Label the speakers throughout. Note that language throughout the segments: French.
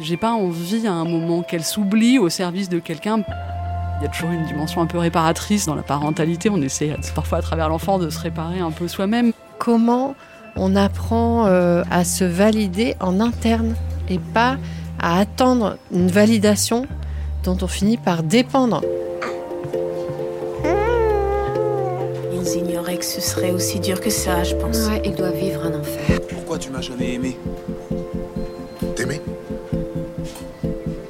Speaker 1: J'ai pas envie à un moment qu'elle s'oublie au service de quelqu'un. Il y a toujours une dimension un peu réparatrice dans la parentalité. On essaie parfois à travers l'enfant de se réparer un peu soi-même.
Speaker 2: Comment on apprend euh, à se valider en interne et pas à attendre une validation dont on finit par dépendre?
Speaker 3: Ils ignoraient que ce serait aussi dur que ça, je pense.
Speaker 2: Ouais, ils doivent vivre un enfer.
Speaker 4: Pourquoi tu m'as jamais aimé?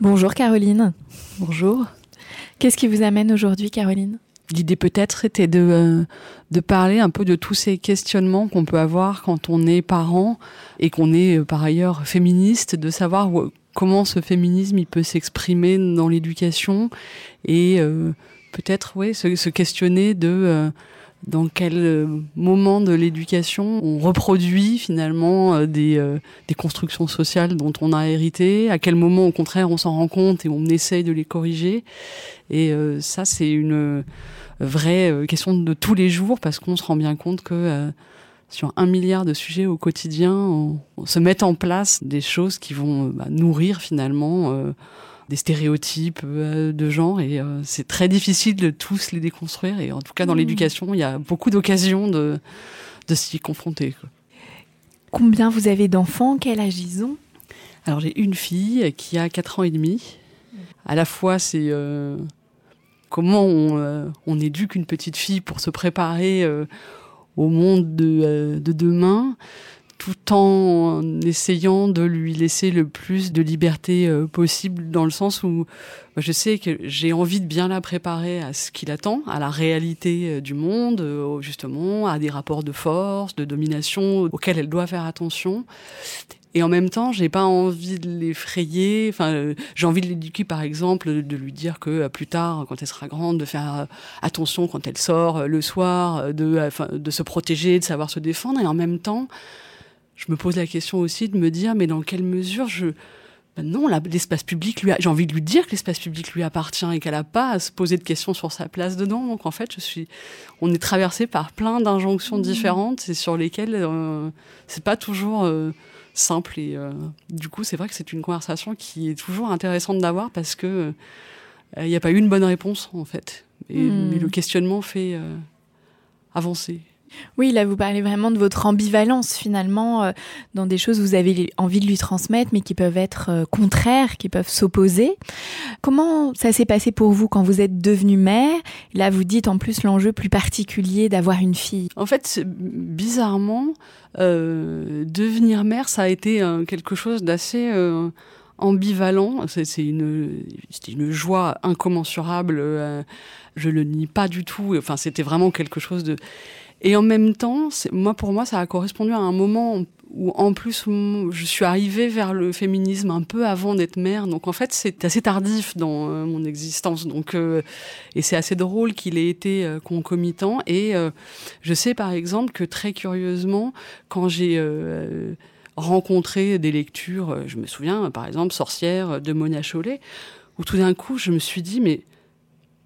Speaker 5: Bonjour Caroline.
Speaker 1: Bonjour.
Speaker 5: Qu'est-ce qui vous amène aujourd'hui Caroline?
Speaker 1: L'idée peut-être était de, euh, de parler un peu de tous ces questionnements qu'on peut avoir quand on est parent et qu'on est euh, par ailleurs féministe, de savoir comment ce féminisme il peut s'exprimer dans l'éducation et euh, peut-être ouais, se, se, questionner de dans quel euh, moment de l'éducation on reproduit finalement euh, des, euh, des, constructions sociales dont on a hérité, à quel moment au contraire on s'en rend compte et on essaye de les corriger? Et ça c'est une vraie question de tous les jours parce qu'on se rend bien compte que sur un milliard de sujets au quotidien, on, se met en place des choses qui vont bah, nourrir finalement des stéréotypes euh, de genre et euh, c'est très difficile de tous les déconstruire et en tout cas dans mmh. l'éducation il y a beaucoup d'occasions de, de s'y confronter.
Speaker 5: Combien vous avez d'enfants? Quel âge ils ont?
Speaker 1: Alors j'ai une fille qui a 4 ans et demi. À la fois c'est euh, comment on, on, éduque une petite fille pour se préparer au monde de, de demain tout en essayant de lui laisser le plus de liberté euh, possible dans le sens où bah, je sais que j'ai envie de bien la préparer à ce qu'il attend, à la réalité euh, du monde, euh, justement, à des rapports de force, de domination auxquels elle doit faire attention. Et en même temps, j'ai pas envie de l'effrayer. Enfin, j'ai envie de l'éduquer, par exemple, de lui dire que plus tard, quand elle sera grande, de faire attention quand elle sort le soir, de, se protéger, de savoir se défendre. Et en même temps, je me pose la question aussi de me dire, mais dans quelle mesure je... Ben non, l'espace public, lui j'ai envie de lui dire que l'espace public lui appartient et qu'elle n'a pas à se poser de questions sur sa place dedans. Donc en fait, je suis, on est traversé par plein d'injonctions mmh. différentes et sur lesquelles euh, c'est pas toujours euh, simple. Et euh, du coup, c'est vrai que c'est une conversation qui est toujours intéressante d'avoir parce que il n'y a pas eu une bonne réponse en fait. Et, mmh. Mais le questionnement fait avancer.
Speaker 5: Oui, là, vous parlez vraiment de votre ambivalence finalement euh, dans des choses que vous avez envie de lui transmettre, mais qui peuvent être euh, contraires, qui peuvent s'opposer. Comment ça s'est passé pour vous quand vous êtes devenue mère? Là, vous dites en plus l'enjeu plus particulier d'avoir une fille.
Speaker 1: En fait, bizarrement, euh, devenir mère, ça a été quelque chose d'assez ambivalent. C'est une, une joie incommensurable. je le nie pas du tout. Enfin, c'était vraiment quelque chose de et en même temps, moi, pour moi, ça a correspondu à un moment où, en plus, je suis arrivée vers le féminisme un peu avant d'être mère. Donc, en fait, c'est assez tardif dans euh, mon existence. Donc, euh, et c'est assez drôle qu'il ait été euh, concomitant. Et je sais, par exemple, que très curieusement, quand j'ai rencontré des lectures, je me souviens par exemple Sorcière de Monia Chollet, où tout d'un coup je me suis dit mais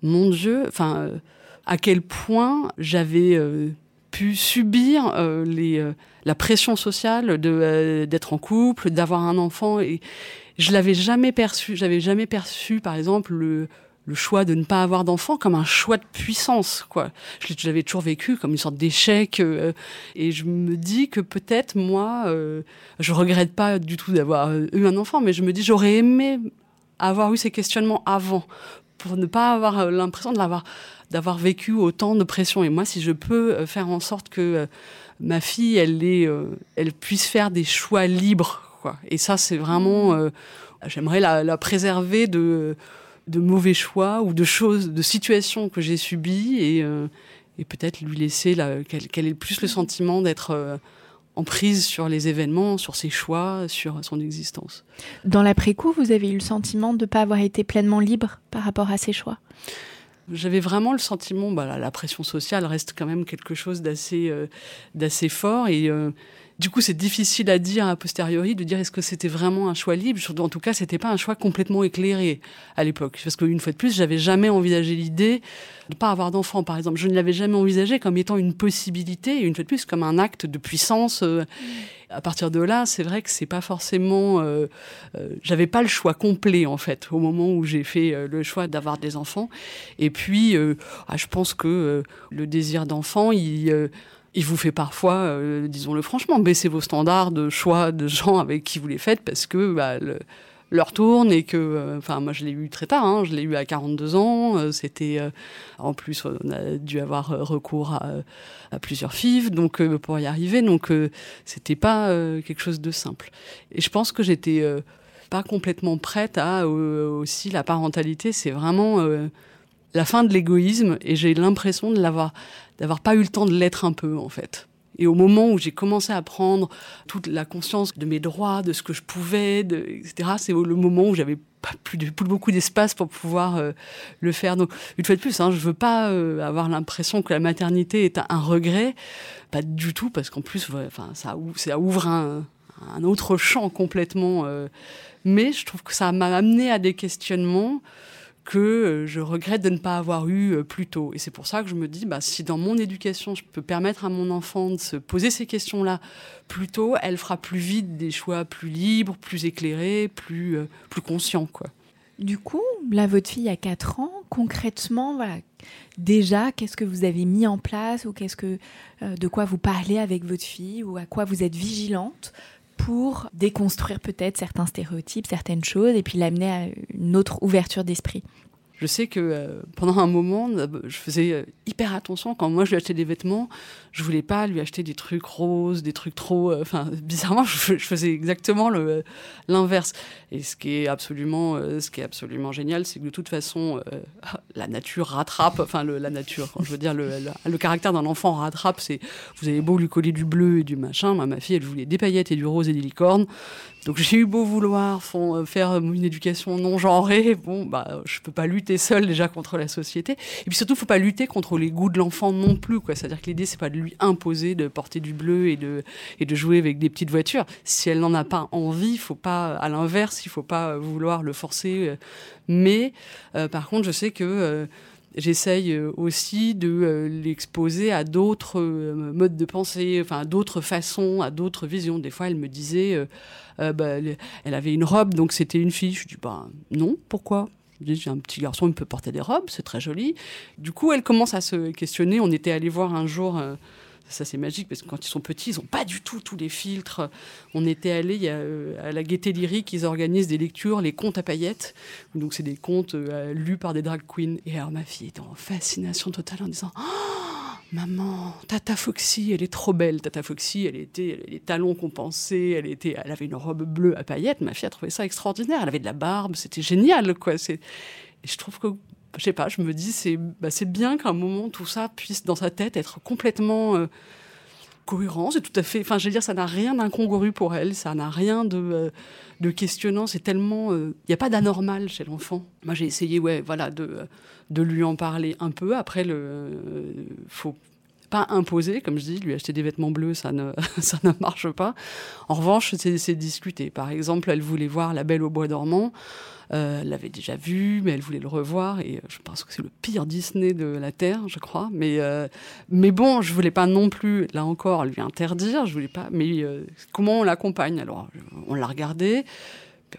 Speaker 1: mon Dieu, enfin à quel point j'avais pu subir les, la pression sociale de d'être en couple, d'avoir un enfant et je l'avais jamais perçu, j'avais jamais perçu par exemple le le choix de ne pas avoir d'enfant comme un choix de puissance quoi. Je l'avais toujours vécu comme une sorte d'échec euh, et je me dis que peut-être moi euh, je regrette pas du tout d'avoir euh, eu un enfant mais je me dis j'aurais aimé avoir eu ces questionnements avant pour ne pas avoir euh, l'impression d'avoir vécu autant de pression. Et moi si je peux faire en sorte que ma fille elle est elle puisse faire des choix libres quoi. Et ça c'est vraiment j'aimerais la, préserver de de mauvais choix ou de choses, de situations que j'ai subies et, euh, peut-être lui laisser qu'elle ait plus le sentiment d'être euh, en prise sur les événements, sur ses choix, sur son existence.
Speaker 5: Dans l'après-coup, vous avez eu le sentiment de ne pas avoir été pleinement libre par rapport à ses choix?
Speaker 1: J'avais vraiment le sentiment, bah, la, la, pression sociale reste quand même quelque chose d'assez euh, d'assez fort et euh, du coup, c'est difficile à dire a posteriori de dire est-ce que c'était vraiment un choix libre. En tout cas, c'était pas un choix complètement éclairé à l'époque, parce qu'une fois de plus, j'avais jamais envisagé l'idée de pas avoir d'enfant, par exemple. Je ne l'avais jamais envisagé comme étant une possibilité, une fois de plus, comme un acte de puissance. Euh, à partir de là, c'est vrai que c'est pas forcément. Euh, euh, J'avais pas le choix complet en fait au moment où j'ai fait euh, le choix d'avoir des enfants. Et puis, euh, ah, je pense que le désir d'enfant, il il vous fait parfois, euh, disons-le franchement, baisser vos standards de choix de gens avec qui vous les faites parce que bah, le, leur tourne et que, euh, enfin, moi je l'ai eu très tard, hein, je l'ai eu à 42 ans. Euh, C'était, euh, en plus, on a dû avoir recours à, plusieurs FIV, donc pour y arriver, donc c'était pas quelque chose de simple. Et je pense que j'étais pas complètement prête à aussi la parentalité. C'est vraiment la fin de l'égoïsme et j'ai l'impression de l'avoir d'avoir pas eu le temps de l'être un peu en fait. Et au moment où j'ai commencé à prendre toute la conscience de mes droits, de ce que je pouvais, etc., c'est le moment où j'avais pas plus, beaucoup d'espace pour pouvoir euh, le faire. Donc, une fois de plus, hein, je veux pas euh, avoir l'impression que la maternité est un, regret, pas du tout, parce qu'en plus, enfin, ça, ouvre un, un autre champ complètement. Euh, mais je trouve que ça m'a amené à des questionnements que euh, je regrette de ne pas avoir eu euh, plus tôt. Et c'est pour ça que je me dis, bah, si dans mon éducation, je peux permettre à mon enfant de se poser ces questions-là plus tôt, elle fera plus vite des choix plus libres, plus éclairés, plus, euh, plus conscients. Quoi.
Speaker 5: Du coup, là, votre fille a 4 ans. Concrètement, voilà, déjà, qu'est-ce que vous avez mis en place ou qu'est-ce que, de quoi vous parlez avec votre fille ou à quoi vous êtes vigilante pour déconstruire peut-être certains stéréotypes, certaines choses et puis l'amener à une autre ouverture d'esprit
Speaker 1: je sais que euh, pendant un moment, je faisais euh, hyper attention quand moi je lui achetais des vêtements, je voulais pas lui acheter des trucs roses, des trucs trop. euh, Enfin, bizarrement, je, faisais exactement l'inverse. Et ce qui est absolument, euh, ce qui est absolument génial, c'est que de toute façon, euh, la nature rattrape. Enfin, la nature, je veux dire le, caractère d'un enfant rattrape. C'est vous avez beau lui coller du bleu et du machin, ma, fille, elle voulait des paillettes et du rose et des licornes. Donc j'ai eu beau vouloir euh, faire une éducation non genrée, bon bah je peux pas lutter seule déjà contre la société. Et puis surtout faut pas lutter contre les goûts de l'enfant non plus. C'est-à-dire que l'idée c'est pas de lui imposer de porter du bleu et de et de jouer avec des petites voitures. Si elle n'en a pas envie, faut pas à l'inverse, il faut pas vouloir le forcer. Mais euh, par contre je sais que euh, j'essaye aussi de euh, l'exposer à d'autres euh, modes de pensée, enfin à d'autres façons, à d'autres visions. Des fois, elle me disait, euh, euh, bah, elle avait une robe, donc c'était une fille. Je dis, bah non, pourquoi? J'ai un petit garçon, il peut porter des robes, c'est très joli. Du coup, elle commence à se questionner. On était allé voir un jour. Euh, ça c'est magique parce que quand ils sont petits, ils n'ont pas du tout tous les filtres. On était allé euh, à la Gaieté Lyrique, ils organisent des lectures, les contes à paillettes. Donc c'est des contes euh, lus par des drag queens. Et alors ma fille était en fascination totale en disant oh, Maman, Tata Foxy, elle est trop belle. Tata Foxy, elle était elle les talons compensés, elle, était, elle avait une robe bleue à paillettes. Ma fille a trouvé ça extraordinaire. Elle avait de la barbe, c'était génial. quoi. Et je trouve que je sais pas, je me dis c'est bah, c'est bien qu'à un moment tout ça puisse dans sa tête être complètement euh, cohérent, c'est tout à fait enfin je veux dire ça n'a rien d'incongru pour elle, ça n'a rien de euh, de questionnant, c'est tellement il euh, n'y a pas d'anormal chez l'enfant. Moi j'ai essayé ouais, voilà de de lui en parler un peu. Après le faut pas imposer, comme je dis, lui acheter des vêtements bleus, ça ne, ça ne marche pas. En revanche, c'est discuter. Par exemple, elle voulait voir La Belle au Bois dormant. Euh, elle l'avait déjà vu, mais elle voulait le revoir. Et euh, je pense que c'est le pire Disney de la Terre, je crois. Mais, euh, mais bon, je voulais pas non plus, là encore, lui interdire. Je voulais pas. Mais comment on l'accompagne? Alors, on l'a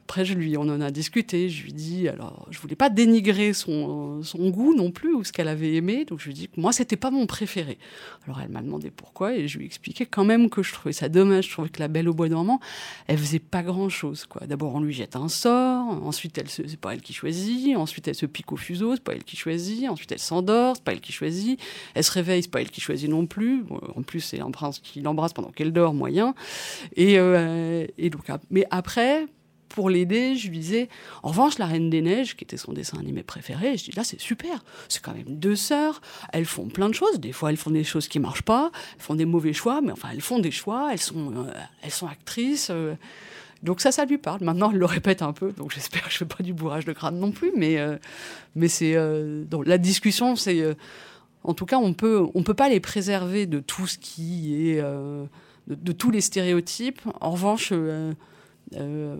Speaker 1: après, je lui, on en a discuté. Je lui dis, alors, je voulais pas dénigrer son, goût non plus ou ce qu'elle avait aimé. Donc, je lui dis que moi, c'était pas mon préféré. Alors, elle m'a demandé pourquoi et je lui ai expliqué quand même que je trouvais ça dommage. Je trouvais que la Belle au Bois dormant, elle faisait pas grand chose, quoi. D'abord, on lui jette un sort. Ensuite, elle c'est pas elle qui choisit. Ensuite, elle se pique au fuseau, c'est pas elle qui choisit. Ensuite, elle s'endort, c'est pas elle qui choisit. Elle se réveille, c'est pas elle qui choisit non plus. en plus, c'est un prince qui l'embrasse pendant qu'elle dort, moyen. Et, euh, donc, mais après, pour l'aider, je lui disais, en revanche, La Reine des Neiges, qui était son dessin animé préféré, je dis, là, c'est super. C'est quand même deux sœurs. Elles font plein de choses. Des fois, elles font des choses qui marchent pas. Elles font des mauvais choix, mais enfin, elles font des choix. Elles sont, euh, elles sont actrices. Euh. donc ça, ça lui parle. Maintenant, elle le répète un peu. Donc j'espère que je fais pas du bourrage de crâne non plus. Mais, euh, mais c'est, la discussion, c'est, en tout cas, on peut, on peut pas les préserver de tout ce qui est, de, tous les stéréotypes. En revanche, euh,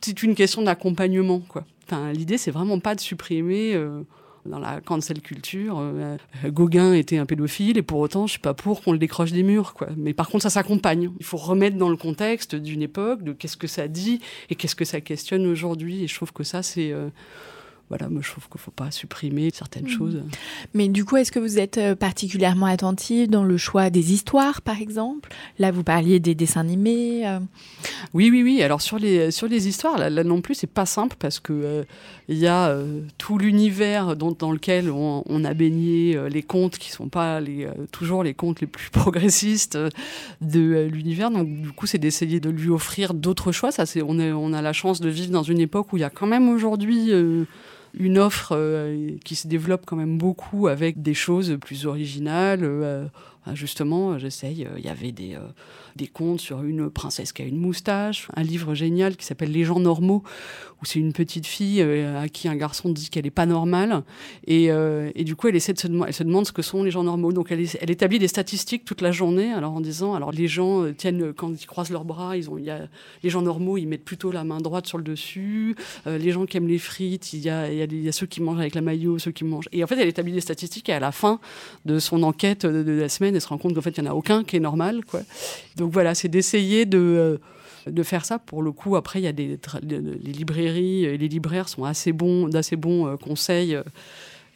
Speaker 1: c'est une question d'accompagnement, quoi. Enfin, l'idée, c'est vraiment pas de supprimer euh, dans la cancel culture. Euh, Gauguin était un pédophile et pour autant, je suis pas pour qu'on le décroche des murs, quoi. Mais par contre, ça s'accompagne. Il faut remettre dans le contexte d'une époque, de qu'est-ce que ça dit et qu'est-ce que ça questionne aujourd'hui. Et je trouve que ça, c'est voilà, moi je trouve qu'il ne faut pas supprimer certaines mhm. choses.
Speaker 5: Mais du coup, est-ce que vous êtes euh, particulièrement attentive dans le choix des histoires, par exemple? Là, vous parliez des dessins animés. Euh.
Speaker 1: Oui, oui, oui. Alors sur les, sur les histoires, là, non plus, c'est pas simple parce que euh, y a tout l'univers dans, lequel on, a baigné les contes qui sont pas les, toujours les contes les plus progressistes de l'univers. Donc du coup, c'est d'essayer de lui offrir d'autres choix. Ça, c'est on, on a la chance de vivre dans une époque où il y a quand même aujourd'hui une offre euh, qui se développe quand même beaucoup avec des choses plus originales. Euh, justement, j'essaye, euh, il y avait des, des contes sur une princesse qui a une moustache, un livre génial qui s'appelle Les gens normaux, où c'est une petite fille à qui un garçon dit qu'elle n'est pas normale. Et, et, du coup, elle, essaie de se, elle se demande ce que sont les gens normaux. Donc, elle, elle, établit des statistiques toute la journée, alors en disant, alors les gens tiennent, quand ils croisent leurs bras, ils ont, y a, les gens normaux, ils mettent plutôt la main droite sur le dessus. les gens qui aiment les frites, il y a, il y, a, ceux qui mangent avec la maillot, ceux qui mangent. Et en fait, elle établit des statistiques et à la fin de son enquête de, la semaine, elle se rend compte qu'en fait, il n'y en a aucun qui est normal. Quoi. Donc voilà, c'est d'essayer de euh, de faire ça. Pour le coup, après, il y a des les librairies et les libraires sont assez bons, d'assez bons euh, conseils.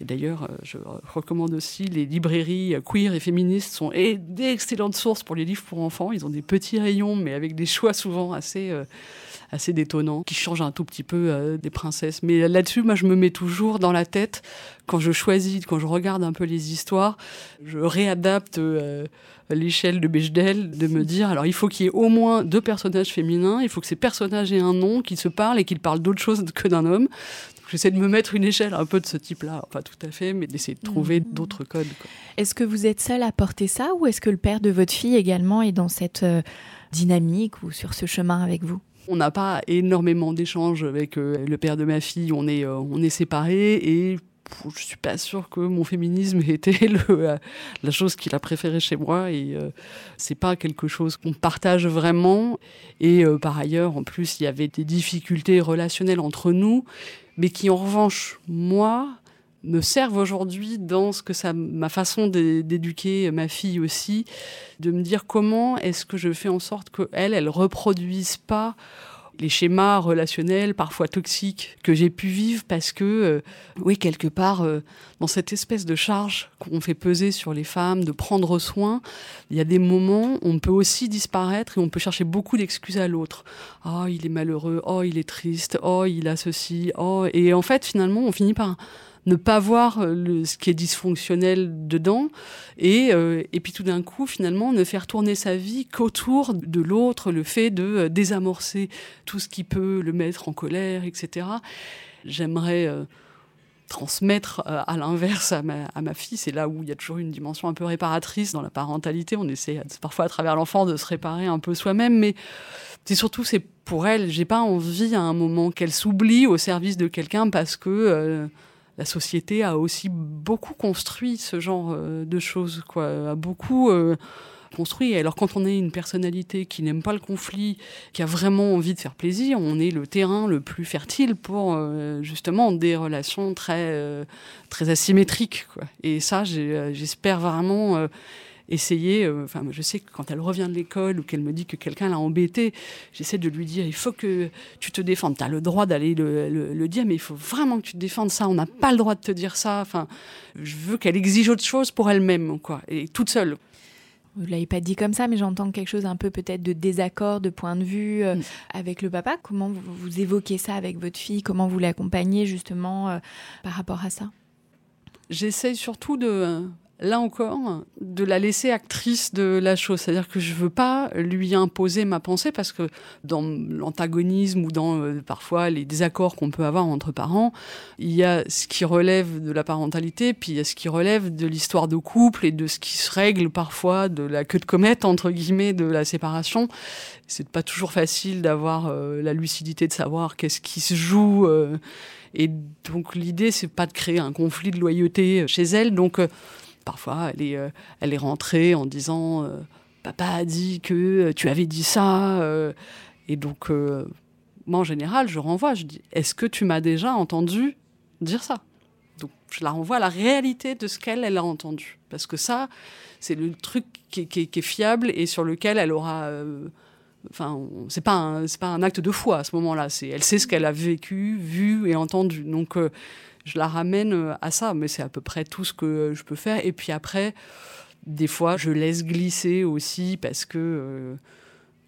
Speaker 1: Et d'ailleurs, euh, je recommande aussi les librairies queer et féministes sont d'excellentes sources pour les livres pour enfants. Ils ont des petits rayons, mais avec des choix souvent assez assez détonnant, qui change un tout petit peu euh, des princesses. Mais là-dessus, moi, je me mets toujours dans la tête, quand je choisis, quand je regarde un peu les histoires, je réadapte euh, l'échelle de Bechdel, de me dire, alors il faut qu'il y ait au moins deux personnages féminins, il faut que ces personnages aient un nom, qu'ils se parlent et qu'ils parlent d'autre chose que d'un homme. J'essaie de me mettre une échelle un peu de ce type-là, pas tout à fait, mais d'essayer de trouver mmh. d'autres codes.
Speaker 5: Est-ce que vous êtes seul à porter ça ou est-ce que le père de votre fille également est dans cette euh, dynamique ou sur ce chemin avec vous?
Speaker 1: On n'a pas énormément d'échanges avec euh, le père de ma fille, on est, euh, on est séparés et je suis pas sûre que mon féminisme était euh, la chose qu'il a préférée chez moi et c'est pas quelque chose qu'on partage vraiment. Et par ailleurs en plus il y avait des difficultés relationnelles entre nous mais qui en revanche moi me servent aujourd'hui dans ce que ça, ma façon d'éduquer ma fille aussi, de me dire comment est-ce que je fais en sorte qu'elle, elle reproduise pas les schémas relationnels parfois toxiques que j'ai pu vivre parce que, euh, oui, quelque part, euh, dans cette espèce de charge qu'on fait peser sur les femmes, de prendre soin, il y a des moments où on peut aussi disparaître et on peut chercher beaucoup d'excuses à l'autre. Oh, il est malheureux, oh, il est triste, oh, il a ceci, oh. Et en fait, finalement, on finit par ne pas voir euh, ce qui est dysfonctionnel dedans, et, euh, et puis tout d'un coup, finalement, ne faire tourner sa vie qu'autour de l'autre, le fait de euh, désamorcer tout ce qui peut le mettre en colère, etc. J'aimerais transmettre à l'inverse à ma, à ma fille. C'est là où il y a toujours une dimension un peu réparatrice dans la parentalité. On essaie parfois à travers l'enfant de se réparer un peu soi-même, mais c'est surtout c'est pour elle. J'ai pas envie à un moment qu'elle s'oublie au service de quelqu'un parce que la société a aussi beaucoup construit ce genre euh, de choses, quoi, a beaucoup euh, construit. Alors quand on est une personnalité qui n'aime pas le conflit, qui a vraiment envie de faire plaisir, on est le terrain le plus fertile pour euh, justement des relations très très asymétriques. Quoi. Et ça, j'espère vraiment essayer. Euh, enfin, je sais que quand elle revient de l'école ou qu'elle me dit que quelqu'un l'a embêtée, j'essaie de lui dire il faut que tu te défendes. Tu as le droit d'aller le, dire, mais il faut vraiment que tu te défendes ça. On n'a pas le droit de te dire ça. Enfin, je veux qu'elle exige autre chose pour elle-même, quoi, et toute seule.
Speaker 5: Vous l'avez pas dit comme ça, mais j'entends quelque chose un peu peut-être de désaccord, de point de vue euh, mm. avec le papa. Comment vous, évoquez ça avec votre fille? Comment vous l'accompagnez justement euh, par rapport à ça?
Speaker 1: J'essaie surtout de là encore, de la laisser actrice de la chose. C'est-à-dire que je veux pas lui imposer ma pensée parce que dans l'antagonisme ou dans euh, parfois les désaccords qu'on peut avoir entre parents, il y a ce qui relève de la parentalité, puis il y a ce qui relève de l'histoire de couple et de ce qui se règle parfois de la queue de comète, entre guillemets, de la séparation. C'est pas toujours facile d'avoir euh, la lucidité de savoir qu'est-ce qui se joue. Euh, et donc l'idée, c'est pas de créer un conflit de loyauté chez elle. Donc parfois, elle est, euh, elle est rentrée en disant euh, Papa a dit que euh, tu avais dit ça. et donc, moi, en général, je renvoie. Je dis Est-ce que tu m'as déjà entendu dire ça? Donc, je la renvoie à la réalité de ce qu'elle elle a entendu. Parce que ça, c'est le truc qui est, fiable et sur lequel elle aura. Enfin, c'est pas c'est pas un acte de foi à ce moment-là. Elle sait ce qu'elle a vécu, vu et entendu. Donc, je la ramène euh, à ça, mais c'est à peu près tout ce que je peux faire. Et puis après, des fois, je laisse glisser aussi parce que euh,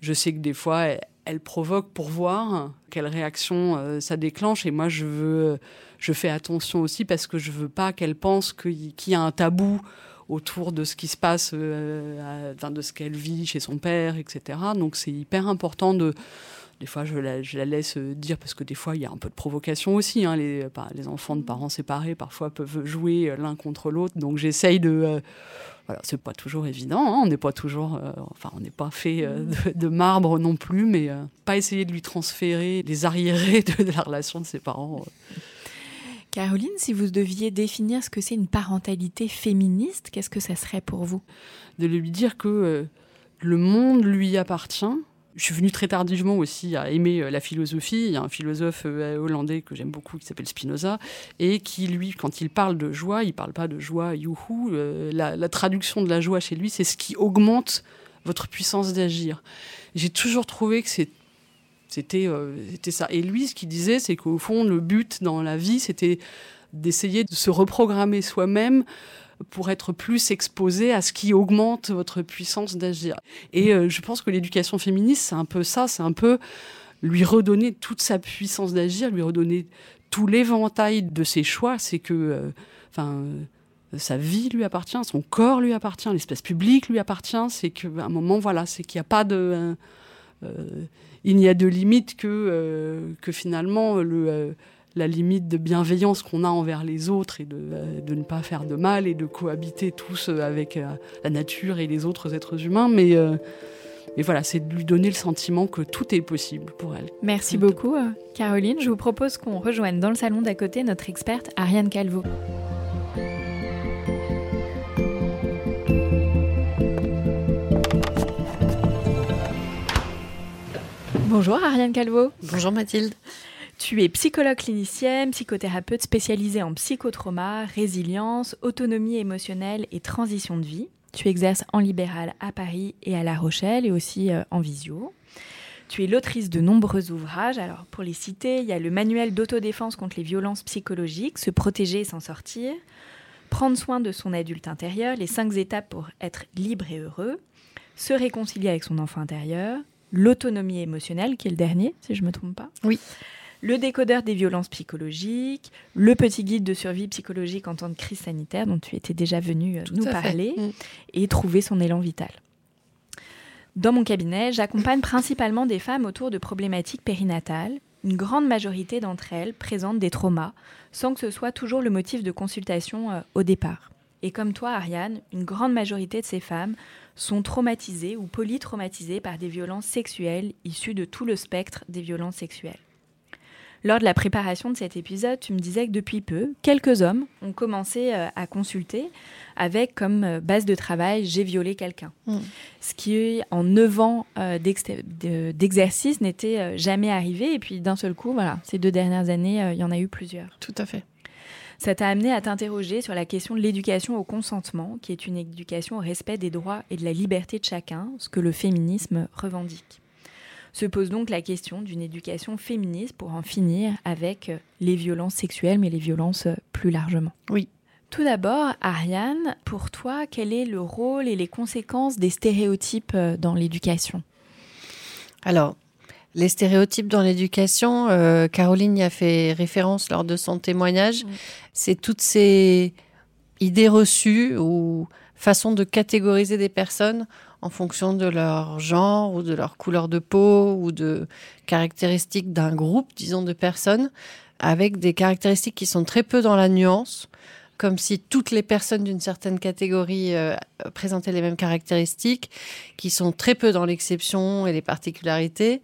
Speaker 1: je sais que des fois, elle, provoque pour voir quelle réaction euh, ça déclenche. Et moi, je veux, je fais attention aussi parce que je veux pas qu'elle pense qu'il y a un tabou autour de ce qui se passe, de ce qu'elle vit chez son père, etc. Donc c'est hyper important de des fois, je la, laisse dire parce que des fois, il y a un peu de provocation aussi. Hein. Les, bah, les, enfants de parents séparés parfois peuvent jouer euh, l'un contre l'autre. Donc, j'essaye de. Euh, voilà, c'est pas toujours évident. Hein. On n'est pas toujours. Euh, enfin, on n'est pas fait de, marbre non plus, mais pas essayer de lui transférer les arriérés de, de la relation de ses parents.
Speaker 5: Caroline, si vous deviez définir ce que c'est une parentalité féministe, qu'est-ce que ça serait pour vous?
Speaker 1: De lui dire que le monde lui appartient je suis venue très tardivement aussi à aimer euh, la philosophie. Il y a un philosophe euh, hollandais que j'aime beaucoup qui s'appelle Spinoza et qui, lui, quand il parle de joie, il parle pas de joie youhou. Euh, la, traduction de la joie chez lui, c'est ce qui augmente votre puissance d'agir. J'ai toujours trouvé que c'était ça. Et lui, ce qu'il disait, c'est qu'au fond, le but dans la vie, c'était d'essayer de se reprogrammer soi-même pour être plus exposé à ce qui augmente votre puissance d'agir. Et euh, je pense que l'éducation féministe, c'est un peu ça, c'est un peu lui redonner toute sa puissance d'agir, lui redonner tout l'éventail de ses choix. C'est que, euh, enfin. Euh, sa vie lui appartient, son corps lui appartient, l'espace public lui appartient. C'est qu'à un moment, voilà, c'est qu'il n'y a pas de, il n'y a de limite que que finalement le la limite de bienveillance qu'on a envers les autres et de, euh, de, ne pas faire de mal et de cohabiter tous euh, avec euh, la nature et les autres êtres humains. Mais, mais voilà, c'est de lui donner le sentiment que tout est possible pour elle.
Speaker 5: Merci beaucoup, Caroline. Je vous propose qu'on rejoigne dans le salon d'à côté notre experte Ariane Calvo. Bonjour Ariane Calvo.
Speaker 2: Bonjour Mathilde.
Speaker 5: Tu es psychologue clinicienne, psychothérapeute spécialisée en psychotrauma, résilience, autonomie émotionnelle et transition de vie. Tu exerces en libéral à Paris et à La Rochelle et aussi euh, en visio. Tu es l'autrice de nombreux ouvrages. Alors, pour les citer, il y a le manuel d'autodéfense contre les violences psychologiques, Se protéger et s'en sortir, Prendre soin de son adulte intérieur, les cinq étapes pour être libre et heureux, Se réconcilier avec son enfant intérieur, L'autonomie émotionnelle, qui est le dernier, si je ne me trompe pas.
Speaker 2: Oui
Speaker 5: le décodeur des violences psychologiques, le petit guide de survie psychologique en temps de crise sanitaire dont tu étais déjà venu euh, nous parler, mm. et trouver son élan vital. Dans mon cabinet, j'accompagne principalement des femmes autour de problématiques périnatales. Une grande majorité d'entre elles présentent des traumas, sans que ce soit toujours le motif de consultation euh, au départ. Et comme toi, Ariane, une grande majorité de ces femmes sont traumatisées ou polytraumatisées par des violences sexuelles issues de tout le spectre des violences sexuelles. Lors de la préparation de cet épisode, tu me disais que depuis peu, quelques hommes ont commencé euh, à consulter avec comme euh, base de travail j'ai violé quelqu'un.
Speaker 2: Mm.
Speaker 5: Ce qui, en 9 ans euh, d'exercice, n'était jamais arrivé. Et puis d'un seul coup, voilà, ces deux dernières années, il y en a eu plusieurs.
Speaker 2: Tout à fait.
Speaker 5: Ça t'a amené à t'interroger sur la question de l'éducation au consentement, qui est une éducation au respect des droits et de la liberté de chacun, ce que le féminisme revendique. Se pose donc la question d'une éducation féministe pour en finir avec euh, les violences sexuelles, mais les violences euh, plus largement.
Speaker 2: Oui.
Speaker 5: Tout d'abord, Ariane, pour toi, quel est le rôle et les conséquences des stéréotypes euh, dans l'éducation?
Speaker 2: Alors, les stéréotypes dans l'éducation, euh, Caroline y a fait référence lors de son témoignage. C'est toutes ces idées reçues ou façons de catégoriser des personnes en fonction de leur genre ou de leur couleur de peau ou de caractéristiques d'un groupe, disons, de personnes, avec des caractéristiques qui sont très peu dans la nuance, comme si toutes les personnes d'une certaine catégorie euh, présentaient les mêmes caractéristiques, qui sont très peu dans l'exception et les particularités,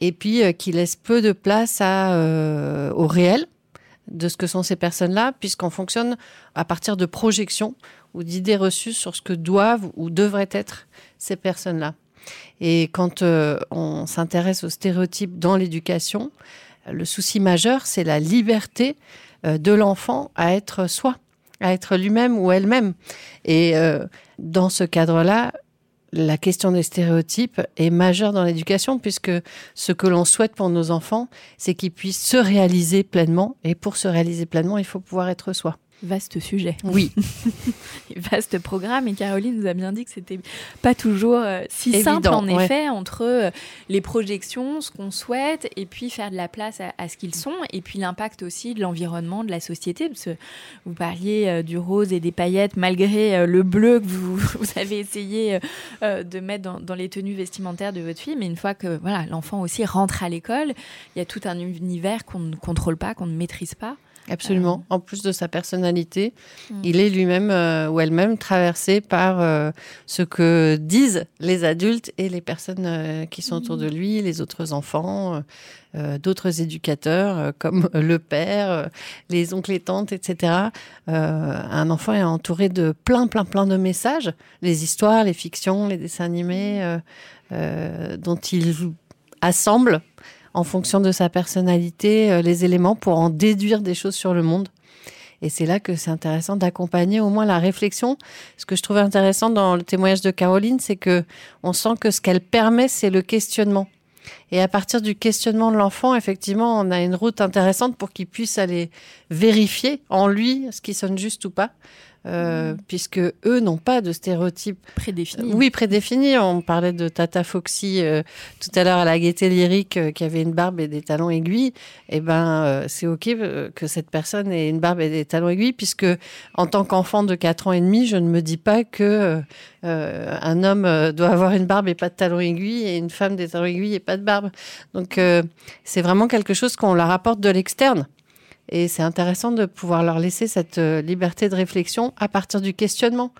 Speaker 2: et puis euh, qui laissent peu de place euh, au réel de ce que sont ces personnes-là, puisqu'on fonctionne à partir de projections ou d'idées reçues sur ce que doivent ou devraient être ces personnes-là. Et quand euh, on s'intéresse aux stéréotypes dans l'éducation, le souci majeur, c'est la liberté euh, de l'enfant à être soi, à être lui-même ou elle-même. Et euh, dans ce cadre-là, la question des stéréotypes est majeure dans l'éducation, puisque ce que l'on souhaite pour nos enfants, c'est qu'ils puissent se réaliser pleinement. Et pour se réaliser pleinement, il faut pouvoir être soi.
Speaker 5: Vaste sujet.
Speaker 2: Oui,
Speaker 5: vaste programme et Caroline nous a bien dit que c'était pas toujours euh, si
Speaker 2: Évident,
Speaker 5: simple en
Speaker 2: ouais.
Speaker 5: effet entre euh, les projections, ce qu'on souhaite et puis faire de la place à, à ce qu'ils sont et puis l'impact aussi de l'environnement, de la société parce que vous parliez euh, du rose et des paillettes malgré le bleu que vous, vous avez essayé de mettre dans, dans les tenues vestimentaires de votre fille mais une fois que voilà l'enfant aussi rentre à l'école, il y a tout un univers qu'on ne contrôle pas, qu'on ne maîtrise pas.
Speaker 2: Absolument. En plus de sa personnalité,
Speaker 5: Mm.
Speaker 2: il est lui-même euh, ou elle-même traversé par euh, ce que disent les adultes et les personnes euh, qui sont autour de lui, les autres enfants, euh, euh, d'autres éducateurs euh, comme le père, euh, les oncles et tantes, etc. Euh, un enfant est entouré de plein, plein, plein de messages, les histoires, les fictions, les dessins animés, euh, euh, dont il assemble en fonction de sa personnalité euh, les éléments pour en déduire des choses sur le monde. Et c'est là que c'est intéressant d'accompagner au moins la réflexion. Ce que je trouve intéressant dans le témoignage de Caroline, c'est que on sent que ce qu'elle permet, c'est le questionnement. Et à partir du questionnement de l'enfant, effectivement, on a une route intéressante pour qu'il puisse aller vérifier en lui ce qui sonne juste ou pas, euh, puisque eux n'ont pas de stéréotypes
Speaker 5: Prédéfini.
Speaker 2: oui, prédéfini. On parlait de Tata Foxy euh, tout à l'heure à la gaieté lyrique euh, qui avait une barbe et des talons aiguilles. Eh ben, euh, c'est ok euh, que cette personne ait une barbe et des talons aiguilles, puisque en tant qu'enfant de 4 ans et demi, je ne me dis pas que euh, euh, un homme euh, doit avoir une barbe et pas de talons aiguilles et une femme des talons aiguilles et pas de barbe. Donc, euh, c'est vraiment quelque chose qu'on leur apporte de l'externe. Et c'est intéressant de pouvoir leur laisser cette euh, liberté de réflexion à partir du questionnement.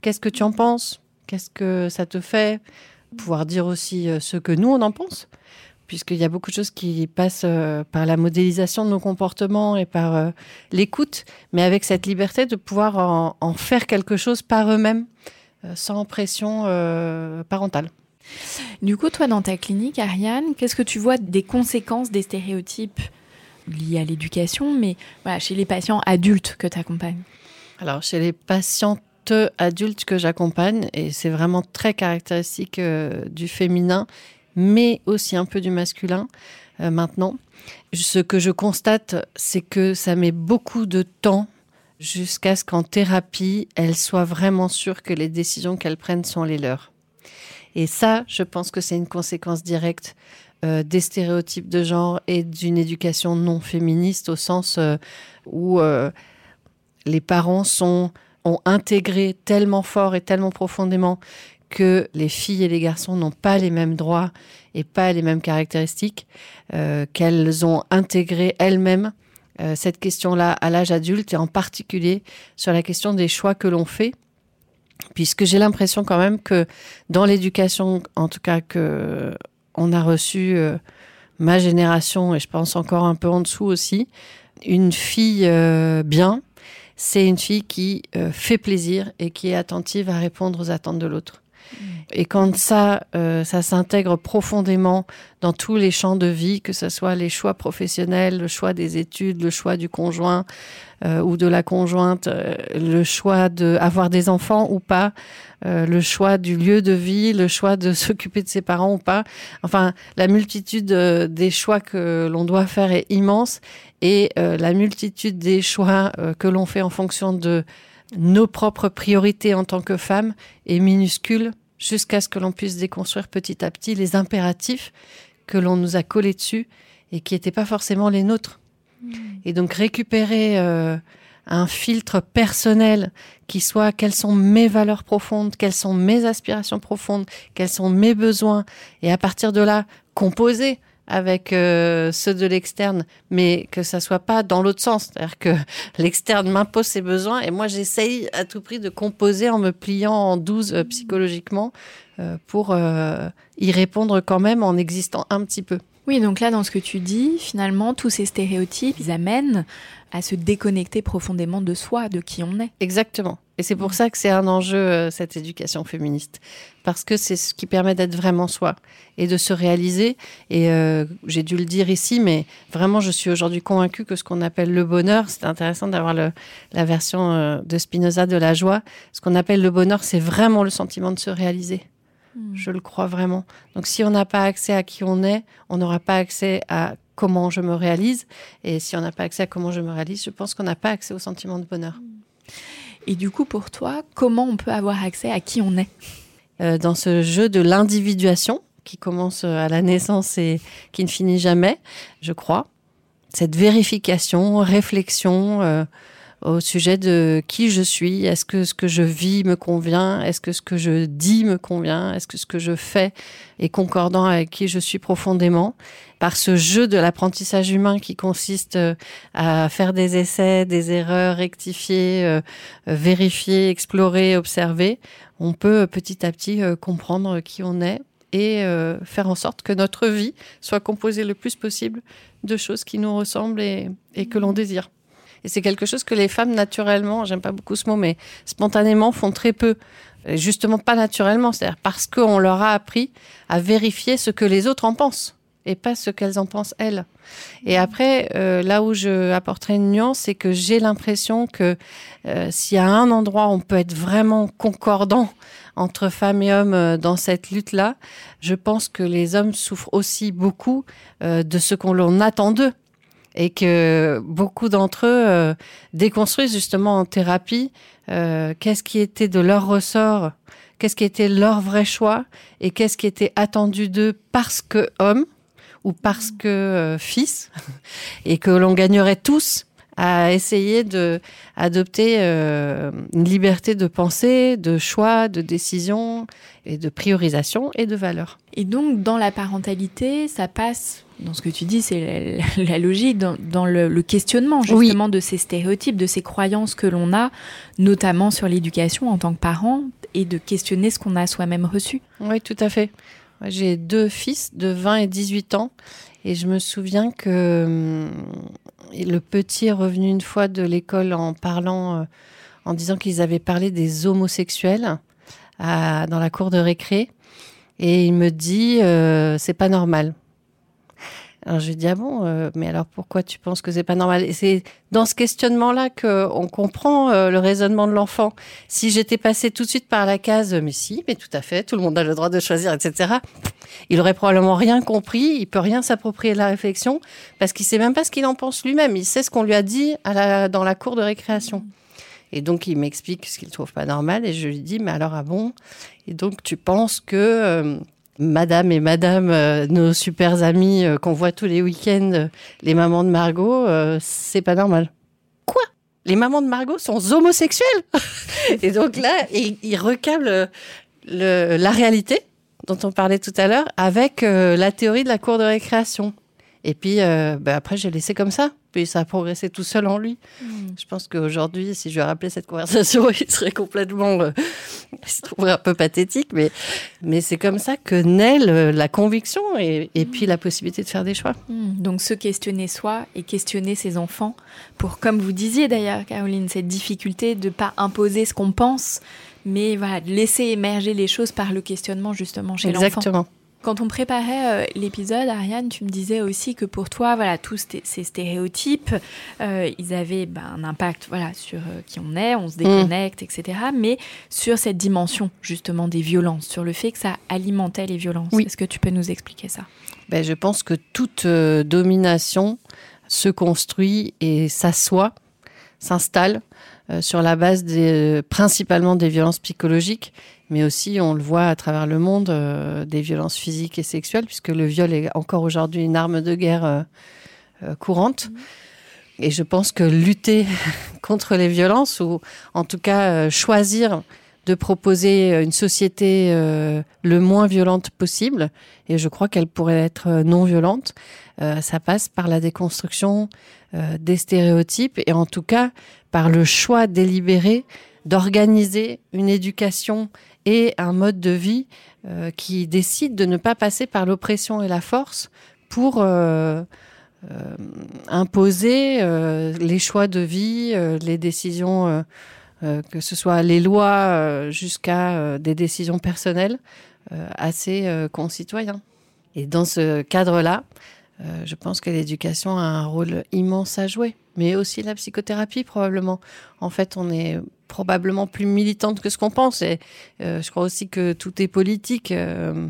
Speaker 2: Qu'est-ce que tu en penses? Qu'est-ce que ça te fait? Pouvoir dire aussi euh, ce que nous, on en pense. Puisqu'il y a beaucoup de choses qui passent euh, par la modélisation de nos comportements et par l'écoute, mais avec cette liberté de pouvoir en, faire quelque chose par eux-mêmes, sans pression parentale.
Speaker 5: Du coup, toi, dans ta clinique, Ariane, qu'est-ce que tu vois des conséquences des stéréotypes? Liés à l'éducation, mais voilà, chez les patients adultes que tu accompagnes
Speaker 2: Alors, chez les patientes adultes que j'accompagne, et c'est vraiment très caractéristique euh, du féminin, mais aussi un peu du masculin euh, maintenant, ce que je constate, c'est que ça met beaucoup de temps jusqu'à ce qu'en thérapie, elles soient vraiment sûres que les décisions qu'elles prennent sont les leurs. Et ça, je pense que c'est une conséquence directe euh, des stéréotypes de genre et d'une éducation non féministe au sens euh, où euh, les parents sont, ont intégré tellement fort et tellement profondément que les filles et les garçons n'ont pas les mêmes droits et pas les mêmes caractéristiques, qu'elles ont intégré elles-mêmes cette question-là à l'âge adulte et en particulier sur la question des choix que l'on fait, puisque j'ai l'impression quand même que dans l'éducation, en tout cas que on a reçu euh, ma génération, et je pense encore un peu en dessous aussi, une fille euh, bien, c'est une fille qui euh, fait plaisir et qui est attentive à répondre aux attentes de l'autre. Et quand ça, euh, ça s'intègre profondément dans tous les champs de vie, que ce soit les choix professionnels, le choix des études, le choix du conjoint euh, ou de la conjointe, euh, le choix d'avoir des enfants ou pas, le choix du lieu de vie, le choix de s'occuper de ses parents ou pas. Enfin, la multitude des choix que l'on doit faire est immense et la multitude des choix que l'on fait en fonction de nos propres priorités en tant que femmes est minuscule jusqu'à ce que l'on puisse déconstruire petit à petit les impératifs que l'on nous a collés dessus et qui n'étaient pas forcément les nôtres. Et donc récupérer euh, un filtre personnel qui soit quelles sont mes valeurs profondes, quelles sont mes aspirations profondes, quels sont mes besoins, et à partir de là, composer avec euh, ceux de l'externe, mais que ça soit pas dans l'autre sens, c'est-à-dire que l'externe m'impose ses besoins et moi j'essaye à tout prix de composer en me pliant en douze euh, psychologiquement euh, pour euh, y répondre quand même en existant un petit peu.
Speaker 5: Oui, donc là, dans ce que tu dis, finalement, tous ces stéréotypes, ils amènent à se déconnecter profondément de soi, de qui on est.
Speaker 2: Exactement. Et c'est pour ça que c'est un enjeu, euh, cette éducation féministe. Parce que c'est ce qui permet d'être vraiment soi et de se réaliser. Et euh, j'ai dû le dire ici, mais vraiment, je suis aujourd'hui convaincue que ce qu'on appelle le bonheur, c'est intéressant d'avoir la version euh, de Spinoza de la joie. Ce qu'on appelle le bonheur, c'est vraiment le sentiment de se réaliser. Je le crois vraiment. Donc si on n'a pas accès à qui on est, on n'aura pas accès à comment je me réalise. Et si on n'a pas accès à comment je me réalise, je pense qu'on n'a pas accès au sentiment de bonheur.
Speaker 5: Et du coup, pour toi, comment on peut avoir accès à qui on est?
Speaker 2: Euh, dans ce jeu de l'individuation qui commence euh, à la naissance et qui ne finit jamais, je crois. Cette vérification, réflexion euh, au sujet de qui je suis. Est-ce que ce que je vis me convient? Est-ce que ce que je dis me convient? Est-ce que ce que je fais est concordant avec qui je suis profondément? Par ce jeu de l'apprentissage humain qui consiste euh, à faire des essais, des erreurs, rectifier, euh, euh, vérifier, explorer, observer, on peut petit à petit comprendre qui on est et faire en sorte que notre vie soit composée le plus possible de choses qui nous ressemblent et que l'on désire. Et c'est quelque chose que les femmes naturellement, j'aime pas beaucoup ce mot, mais spontanément font très peu. Et justement pas naturellement, c'est-à-dire parce qu'on leur a appris à vérifier ce que les autres en pensent et pas ce qu'elles en pensent elles. Et après, euh, là où je apporterai une nuance, c'est que j'ai l'impression que euh, s'il y a un endroit où on peut être vraiment concordant entre femmes et hommes euh, dans cette lutte-là, je pense que les hommes souffrent aussi beaucoup euh, de ce qu'on l'on attend d'eux et que beaucoup d'entre eux euh, déconstruisent justement en thérapie euh, qu'est-ce qui était de leur ressort, qu'est-ce qui était leur vrai choix et qu'est-ce qui était attendu d'eux parce que hommes ou parce que euh, fils et que l'on gagnerait tous à essayer de adopter une liberté de pensée, de choix, de décision et de priorisation et de valeur.
Speaker 5: Et donc, dans la parentalité, ça passe, dans ce que tu dis, c'est la, la logique, dans, dans le, le questionnement
Speaker 2: Oui.
Speaker 5: justement de ces stéréotypes, de ces croyances que l'on a, notamment sur l'éducation en tant que parent, et de questionner ce qu'on a soi-même reçu.
Speaker 2: Oui, tout à fait. J'ai deux fils de 20 et 18 ans et je me souviens que hum, le petit est revenu une fois de l'école en parlant, euh, en disant qu'ils avaient parlé des homosexuels à- dans la cour de récré et il me dit euh, c'est pas normal. Alors je lui dis ah bon, euh, mais alors pourquoi tu penses que c'est pas normal? Et c'est dans ce questionnement-là que on comprend euh, le raisonnement de l'enfant. Si j'étais passé tout de suite par la case, mais si, mais tout à fait, tout le monde a le droit de choisir, etc. Il aurait probablement rien compris, il peut rien s'approprier de la réflexion parce qu'il sait même pas ce qu'il en pense lui-même. Il sait ce qu'on lui a dit à la, dans la cour de récréation. Et donc il m'explique ce qu'il trouve pas normal et je lui dis mais alors ah bon? Et donc tu penses que euh, Madame et Madame, euh, nos super amis euh, qu'on voit tous les week-ends, euh, les mamans de Margot, euh, c'est pas normal. Quoi? Les mamans de Margot sont homosexuelles? Et donc là, il, il recable euh, la réalité dont on parlait tout à l'heure avec euh, la théorie de la cour de récréation. Et puis euh, bah, après, j'ai laissé comme ça. Puis ça a progressé tout seul en lui.
Speaker 5: Hmm.
Speaker 2: Je pense qu'aujourd'hui, si je lui rappelais cette conversation, il serait complètement. euh, il se trouverait un peu pathétique. Mais, mais c'est comme ça que naît le- la conviction et, et puis la possibilité de faire des choix.
Speaker 5: Hmm, Donc se questionner soi et questionner ses enfants pour, comme vous disiez d'ailleurs, Caroline, cette difficulté de pas imposer ce qu'on pense, mais voilà, de laisser émerger les choses par le questionnement justement chez l'enfant.
Speaker 2: Exactement.
Speaker 5: Quand on préparait euh, l'épisode, Ariane, tu me disais aussi que pour toi, voilà, tous ces stéréotypes, euh, ils avaient ben, un impact, voilà, sur euh, qui on est, on se déconnecte, etc. Mais sur cette dimension justement des violences, sur le fait que ça alimentait les violences.
Speaker 2: Oui.
Speaker 5: Est-ce que tu peux nous expliquer ça?
Speaker 2: Ben, je pense que toute euh, domination se construit et s'assoit, s'installe sur la base des, principalement des violences psychologiques, mais aussi, on le voit à travers le monde, euh, des violences physiques et sexuelles, puisque le viol est encore aujourd'hui une arme de guerre euh, euh, courante. Et je pense que lutter contre les violences, ou en tout cas choisir de proposer une société euh, le moins violente possible, et je crois qu'elle pourrait être non violente, euh, ça passe par la déconstruction euh, des stéréotypes et en tout cas par le choix délibéré d'organiser une éducation et un mode de vie euh, qui décide de ne pas passer par l'oppression et la force pour euh, euh, imposer les choix de vie, les décisions, que ce soit les lois jusqu'à des décisions personnelles à ses concitoyens. Et dans ce cadre-là, euh, je pense que l'éducation a un rôle immense à jouer, mais aussi la psychothérapie probablement. En fait, on est probablement plus militante que ce qu'on pense, et euh, je crois aussi que tout est politique euh,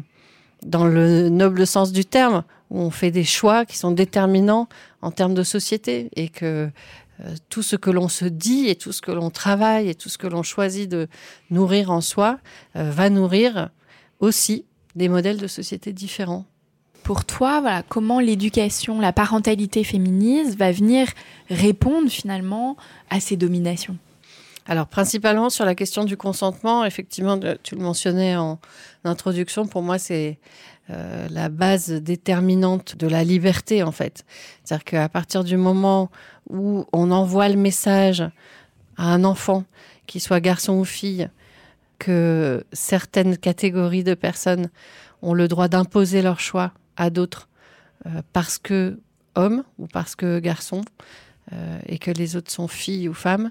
Speaker 2: dans le noble sens du terme, où on fait des choix qui sont déterminants en termes de société, et que tout ce que l'on se dit et tout ce que l'on travaille et tout ce que l'on choisit de nourrir en soi va nourrir aussi des modèles de société différents.
Speaker 5: Pour toi, voilà, comment l'éducation, la parentalité féministe va venir répondre finalement à ces dominations?
Speaker 2: Alors, principalement sur la question du consentement, effectivement, tu le mentionnais en introduction, pour moi, c'est euh, la base déterminante de la liberté, en fait. C'est-à-dire qu'à partir du moment où on envoie le message à un enfant, qu'il soit garçon ou fille, que certaines catégories de personnes ont le droit d'imposer leur choix à d'autres euh, parce que hommes ou parce que garçons, euh, et que les autres sont filles ou femmes,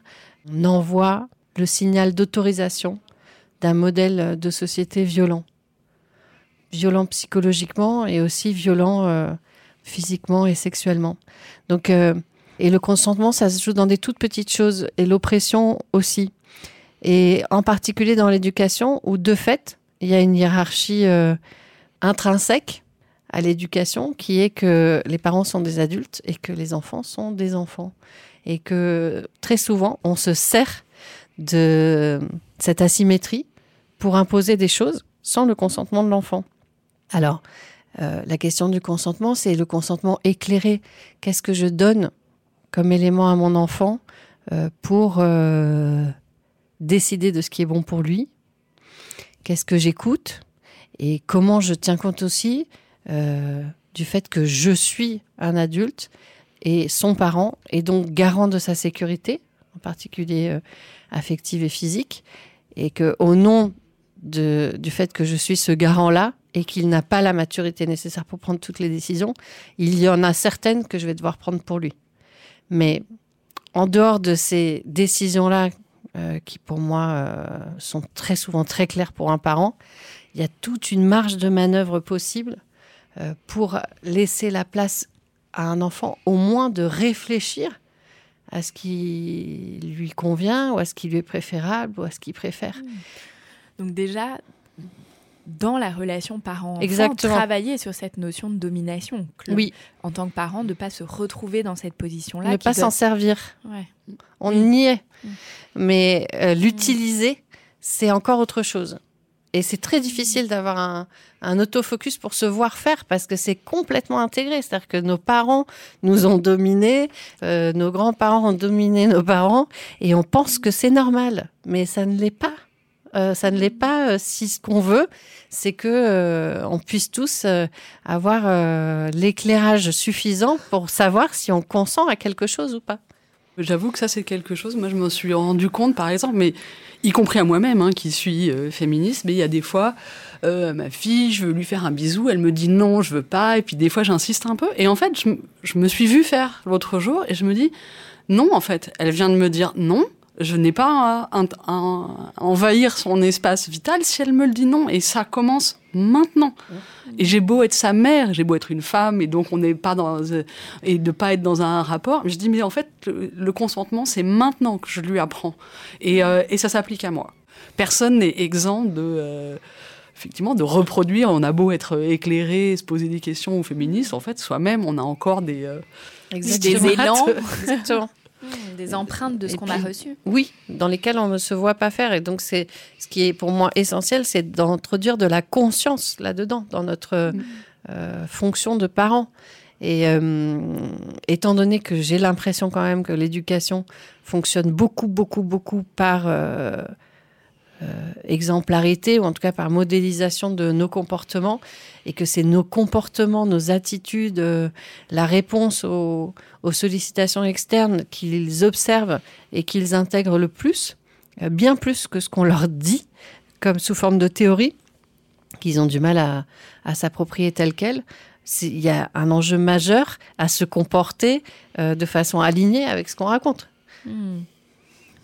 Speaker 2: on envoie le signal d'autorisation d'un modèle de société violent. Violent psychologiquement et aussi violent euh, physiquement et sexuellement. Donc, et le consentement, ça se joue dans des toutes petites choses et l'oppression aussi. Et en particulier dans l'éducation où, de fait, il y a une hiérarchie intrinsèque à l'éducation qui est que les parents sont des adultes et que les enfants sont des enfants. Et que très souvent, on se sert de cette asymétrie pour imposer des choses sans le consentement de l'enfant. Alors, euh, la question du consentement, c'est le consentement éclairé. Qu'est-ce que je donne comme élément à mon enfant euh, pour euh, décider de ce qui est bon pour lui? Qu'est-ce que j'écoute? Et comment je tiens compte aussi euh, du fait que je suis un adulte et son parent et donc garant de sa sécurité, en particulier euh, affective et physique, et que au nom du fait que je suis ce garant-là et qu'il n'a pas la maturité nécessaire pour prendre toutes les décisions, il y en a certaines que je vais devoir prendre pour lui. Mais en dehors de ces décisions-là, euh, qui pour moi sont très souvent très claires pour un parent, il y a toute une marge de manœuvre possible pour laisser la place à un enfant au moins de réfléchir à ce qui lui convient ou à ce qui lui est préférable ou à ce qu'il préfère.
Speaker 5: Donc déjà, dans la relation parent-enfant,
Speaker 2: Exactement.
Speaker 5: travailler sur cette notion de domination.
Speaker 2: Oui,
Speaker 5: En tant que parent, de ne pas se retrouver dans cette position-là.
Speaker 2: ne pas
Speaker 5: doit-
Speaker 2: s'en servir.
Speaker 5: Ouais.
Speaker 2: On
Speaker 5: Oui.
Speaker 2: y est.
Speaker 5: Mm.
Speaker 2: Mais euh, l'utiliser, c'est encore autre chose. Et c'est très difficile d'avoir un, autofocus pour se voir faire parce que c'est complètement intégré. C'est-à-dire que nos parents nous ont dominés, euh, nos grands-parents ont dominé nos parents et on pense que c'est normal. Mais ça ne l'est pas. Euh, ça ne l'est pas euh, si ce qu'on veut, c'est que on puisse tous avoir l'éclairage suffisant pour savoir si on consent à quelque chose ou pas.
Speaker 1: J'avoue que ça, c'est quelque chose. Moi, je m'en suis rendu compte, par exemple, mais y compris à moi-même, hein, qui suis euh, féministe, mais il y a des fois, euh, ma fille, je veux lui faire un bisou, elle me dit non, je veux pas, et puis des fois, j'insiste un peu. Et en fait, je, me suis vue faire l'autre jour, et je me dis non, en fait, elle vient de me dire non. Je n'ai pas à, à- à envahir son espace vital si elle me le dit non. Et ça commence maintenant. Et j'ai beau être sa mère, j'ai beau être une femme, et donc on n'est pas dans euh, et de pas être dans un rapport. Je dis mais en fait le, le consentement c'est maintenant que je lui apprends et, euh, et ça s'applique à moi. Personne n'est exempt de euh, effectivement de reproduire. On a beau être éclairé, se poser des questions aux féministes, en fait soi-même on a encore des euh,
Speaker 5: Des élans.
Speaker 2: Exactement.
Speaker 5: Des empreintes de ce qu'on a reçu.
Speaker 2: Oui, dans lesquels on ne se voit pas faire. Et donc, c'est ce qui est pour moi essentiel, c'est d'introduire de la conscience là-dedans, dans notre euh, fonction de parent. Et euh, étant donné que j'ai l'impression quand même que l'éducation fonctionne beaucoup, beaucoup, beaucoup par euh, euh, exemplarité, ou en tout cas par modélisation de nos comportements, et que c'est nos comportements, nos attitudes, euh, la réponse aux, sollicitations externes qu'ils observent et qu'ils intègrent le plus, euh, bien plus que ce qu'on leur dit, comme sous forme de théorie, qu'ils ont du mal à, s'approprier tel quel. Il y a un enjeu majeur à se comporter euh, de façon alignée avec ce qu'on raconte.
Speaker 5: Hmm.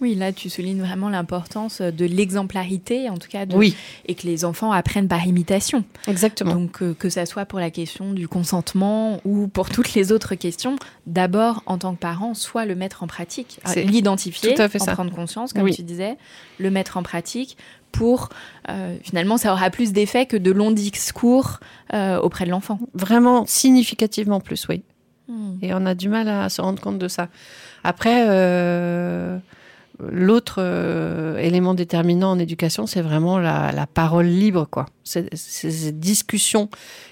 Speaker 5: Oui, là, tu soulignes vraiment l'importance de l'exemplarité, en tout cas, de-
Speaker 2: Oui,
Speaker 5: et que les enfants apprennent par imitation.
Speaker 2: exactement.
Speaker 5: Donc, euh, que ça soit pour la question du consentement ou pour toutes les autres questions, d'abord, en tant que parent, soit le mettre en pratique, Euh, l'identifier, en
Speaker 2: ça.
Speaker 5: prendre conscience, comme
Speaker 2: Oui.
Speaker 5: tu disais, le mettre en pratique pour, euh, finalement, ça aura plus d'effet que de longs discours euh, auprès de l'enfant.
Speaker 2: Vraiment significativement plus, oui.
Speaker 5: Hmm.
Speaker 2: Et on a du mal à se rendre compte de ça. Après, euh, l'autre euh, élément déterminant en éducation, c'est vraiment la, parole libre, quoi. C'est ces discussions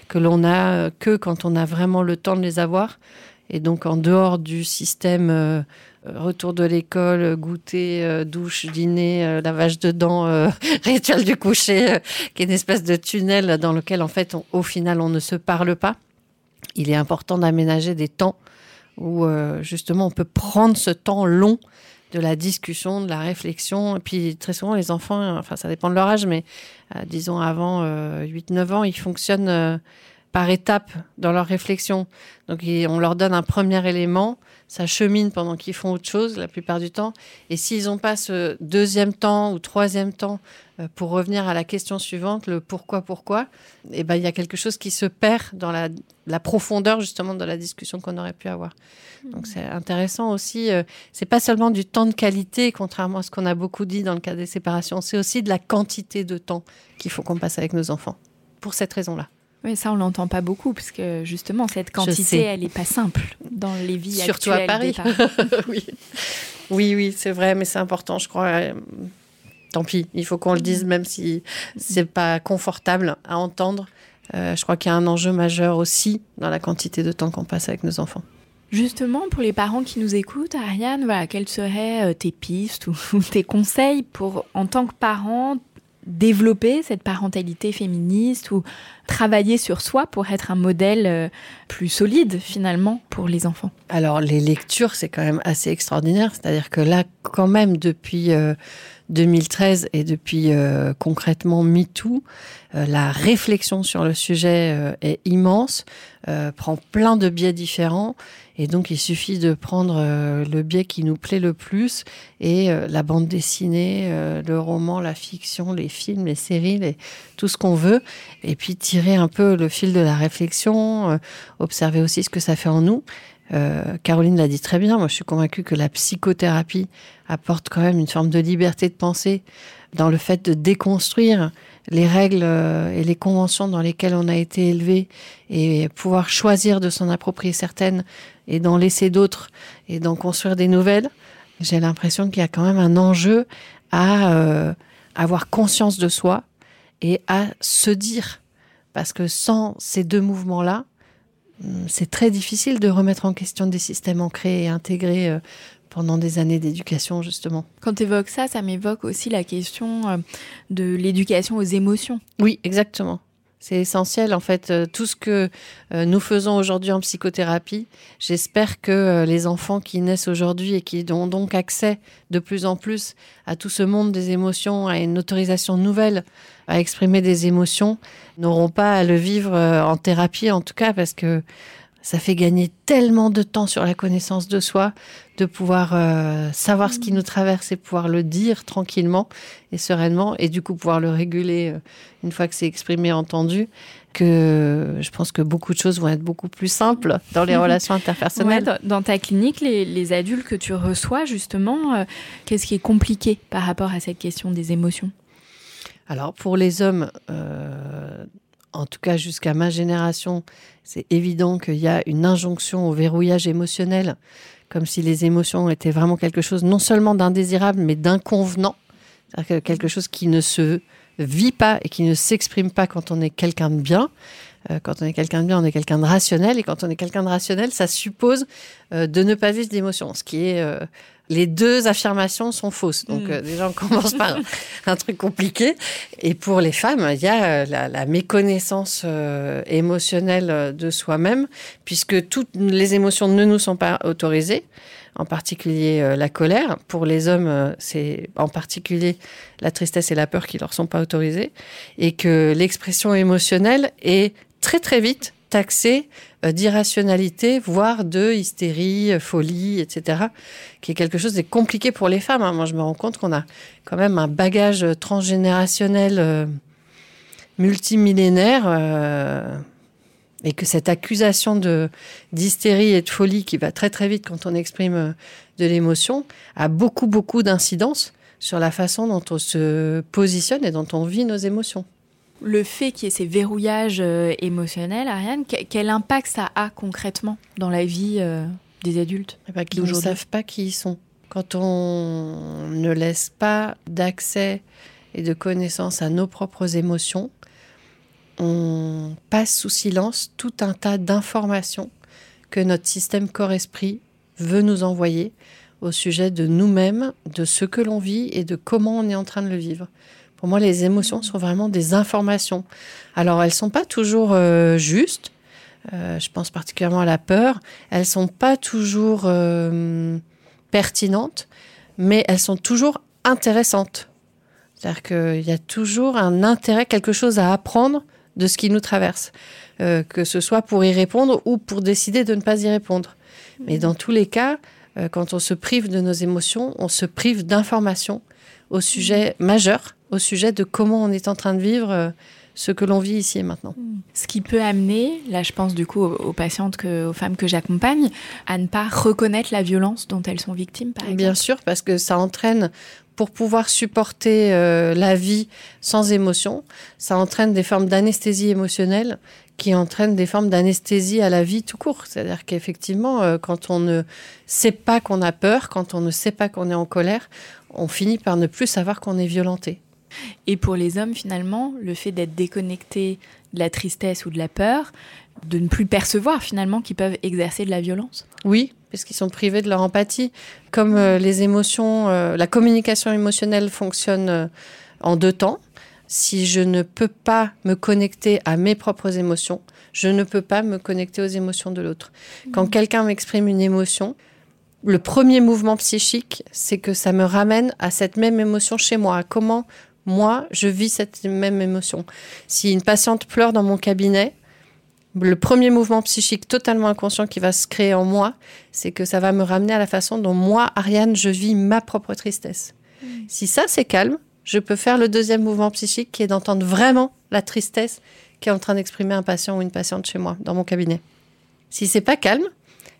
Speaker 2: que l'on a que quand on a vraiment le temps de les avoir. Et donc, en dehors du système euh, euh, retour de l'école, goûter, douche, dîner, lavage de dents, rituel du coucher, qui est une espèce de tunnel dans lequel, en fait, au final, on ne se parle pas. Il est important d'aménager des temps où, justement, on peut prendre ce temps long de la discussion, de la réflexion. Et puis, très souvent, les enfants, enfin, ça dépend de leur âge, mais euh, disons avant euh, 8-9 ans, ils fonctionnent euh, par étapes dans leur réflexion. Donc, on leur donne un premier élément, ça chemine pendant qu'ils font autre chose la plupart du temps. Et s'ils n'ont pas ce deuxième temps ou troisième temps pour revenir à la question suivante, le pourquoi, pourquoi, eh ben, il y a quelque chose qui se perd dans la, la profondeur justement de la discussion qu'on aurait pu avoir. Donc c'est intéressant aussi. euh, c'est pas seulement du temps de qualité, contrairement à ce qu'on a beaucoup dit dans le cas des séparations. C'est aussi de la quantité de temps qu'il faut qu'on passe avec nos enfants. Pour cette raison-là.
Speaker 5: Oui, ça, on l'entend pas beaucoup, parce que justement, cette quantité, elle n'est pas simple dans les vies
Speaker 2: Surtout à
Speaker 5: actuelles
Speaker 2: Paris.
Speaker 5: des parents.
Speaker 2: oui, oui, oui, c'est vrai, mais c'est important, je crois. Tant pis, il faut qu'on le dise, même si c'est pas confortable à entendre. Euh, je crois qu'il y a un enjeu majeur aussi dans la quantité de temps qu'on passe avec nos enfants.
Speaker 5: Justement, pour les parents qui nous écoutent, Ariane, voilà, quelles seraient euh, tes pistes ou, ou tes conseils pour, en tant que parent, développer cette parentalité féministe ou travailler sur soi pour être un modèle euh, plus solide finalement pour les enfants?
Speaker 2: Alors, les lectures, c'est quand même assez extraordinaire. C'est-à-dire que là, quand même, depuis euh, 2013 et depuis euh, concrètement MeToo, euh, la réflexion sur le sujet euh, est immense, euh, prend plein de biais différents. Et donc, il suffit de prendre euh, le biais qui nous plaît le plus et euh, la bande dessinée, le roman, la fiction, les films, les séries, les- tout ce qu'on veut. Et puis, tirer un peu le fil de la réflexion, observer aussi ce que ça fait en nous. Euh, Caroline l'a dit très bien. Moi, je suis convaincue que la psychothérapie apporte quand même une forme de liberté de pensée dans le fait de déconstruire les règles euh, et les conventions dans lesquelles on a été élevé et pouvoir choisir de s'en approprier certaines et d'en laisser d'autres et d'en construire des nouvelles. J'ai l'impression qu'il y a quand même un enjeu à euh, avoir conscience de soi et à se dire. Parce que sans ces deux mouvements-là, c'est très difficile de remettre en question des systèmes ancrés et intégrés euh, pendant des années d'éducation, justement.
Speaker 5: Quand tu évoques ça, ça m'évoque aussi la question euh, de l'éducation aux émotions.
Speaker 2: Oui, exactement. C'est essentiel, en fait, euh, tout ce que euh, nous faisons aujourd'hui en psychothérapie. J'espère que euh, les enfants qui naissent aujourd'hui et qui ont donc accès de plus en plus à tout ce monde des émotions, à une autorisation nouvelle à exprimer des émotions, n'auront pas à le vivre en thérapie, en tout cas, parce que ça fait gagner tellement de temps sur la connaissance de soi, de pouvoir euh, savoir ce qui nous traverse et pouvoir le dire tranquillement et sereinement, et du coup pouvoir le réguler euh, une fois que c'est exprimé, entendu, que je pense que beaucoup de choses vont être beaucoup plus simples dans les relations interpersonnelles.
Speaker 5: Ouais, dans, ta clinique, les, les, adultes que tu reçois, justement, euh, qu'est-ce qui est compliqué par rapport à cette question des émotions?
Speaker 2: Alors, pour les hommes, en tout cas jusqu'à ma génération, c'est évident qu'il y a une injonction au verrouillage émotionnel, comme si les émotions étaient vraiment quelque chose non seulement d'indésirable, mais d'inconvenant, c'est-à-dire quelque chose qui ne se vit pas et qui ne s'exprime pas quand on est quelqu'un de bien. Euh, quand on est quelqu'un de bien, on est quelqu'un de rationnel, et quand on est quelqu'un de rationnel, ça suppose euh, de ne pas vivre d'émotions, ce qui est euh, les deux affirmations sont fausses. Donc,
Speaker 5: Mm.
Speaker 2: euh, déjà, on commence par un truc compliqué. Et pour les femmes, il y a euh, la, la méconnaissance euh, émotionnelle euh, de soi-même, puisque toutes les émotions ne nous sont pas autorisées, en particulier euh, la colère. Pour les hommes, c'est en particulier la tristesse et la peur qui leur sont pas autorisées. Et que l'expression émotionnelle est très, très vite taxée d'irrationalité, voire de hystérie, euh, folie, etc., qui est quelque chose de compliqué pour les femmes. hein. Moi, je me rends compte qu'on a quand même un bagage transgénérationnel euh, multimillénaire euh, et que cette accusation de d'hystérie et de folie qui va très très vite quand on exprime euh, de l'émotion a beaucoup beaucoup d'incidence sur la façon dont on se positionne et dont on vit nos émotions.
Speaker 5: Le fait qu'il y ait ces verrouillages euh, émotionnels, Ariane, que- quel impact ça a concrètement dans la vie euh, des adultes
Speaker 2: Eh ben, qui ne savent pas qui ils sont. Quand on ne laisse pas d'accès et de connaissance à nos propres émotions, on passe sous silence tout un tas d'informations que notre système corps-esprit veut nous envoyer au sujet de nous-mêmes, de ce que l'on vit et de comment on est en train de le vivre. Pour moi, les émotions sont vraiment des informations. Alors, elles sont pas toujours euh, justes. Euh, je pense particulièrement à la peur. Elles sont pas toujours euh, pertinentes, mais elles sont toujours intéressantes. C'est-à-dire qu'il y a toujours un intérêt, quelque chose à apprendre de ce qui nous traverse, que ce soit pour y répondre ou pour décider de ne pas y répondre. Mais dans tous les cas, quand on se prive de nos émotions, on se prive d'informations au sujet majeur, au sujet de comment on est en train de vivre euh, ce que l'on vit ici et maintenant.
Speaker 5: Ce qui peut amener, là je pense du coup aux, aux patientes, que, aux femmes que j'accompagne, à ne pas reconnaître la violence dont elles sont victimes, par exemple.
Speaker 2: Bien sûr, parce que ça entraîne, pour pouvoir supporter euh, la vie sans émotion, ça entraîne des formes d'anesthésie émotionnelle qui entraînent des formes d'anesthésie à la vie tout court. C'est-à-dire qu'effectivement, euh, quand on ne sait pas qu'on a peur, quand on ne sait pas qu'on est en colère, on finit par ne plus savoir qu'on est violenté.
Speaker 5: Et pour les hommes, finalement, le fait d'être déconnecté de la tristesse ou de la peur, de ne plus percevoir finalement qu'ils peuvent exercer de la violence.
Speaker 2: Oui, parce qu'ils sont privés de leur empathie. Comme euh, les émotions, euh, la communication émotionnelle fonctionne euh, en deux temps. Si je ne peux pas me connecter à mes propres émotions, je ne peux pas me connecter aux émotions de l'autre. Quand quelqu'un m'exprime une émotion, le premier mouvement psychique, c'est que ça me ramène à cette même émotion chez moi. À comment moi je vis cette même émotion. Si une patiente pleure dans mon cabinet, le premier mouvement psychique totalement inconscient qui va se créer en moi, c'est que ça va me ramener à la façon dont moi, Ariane, je vis ma propre tristesse. Si ça, c'est calme, je peux faire le deuxième mouvement psychique qui est d'entendre vraiment la tristesse qui est en train d'exprimer un patient ou une patiente chez moi, dans mon cabinet. Si c'est pas calme,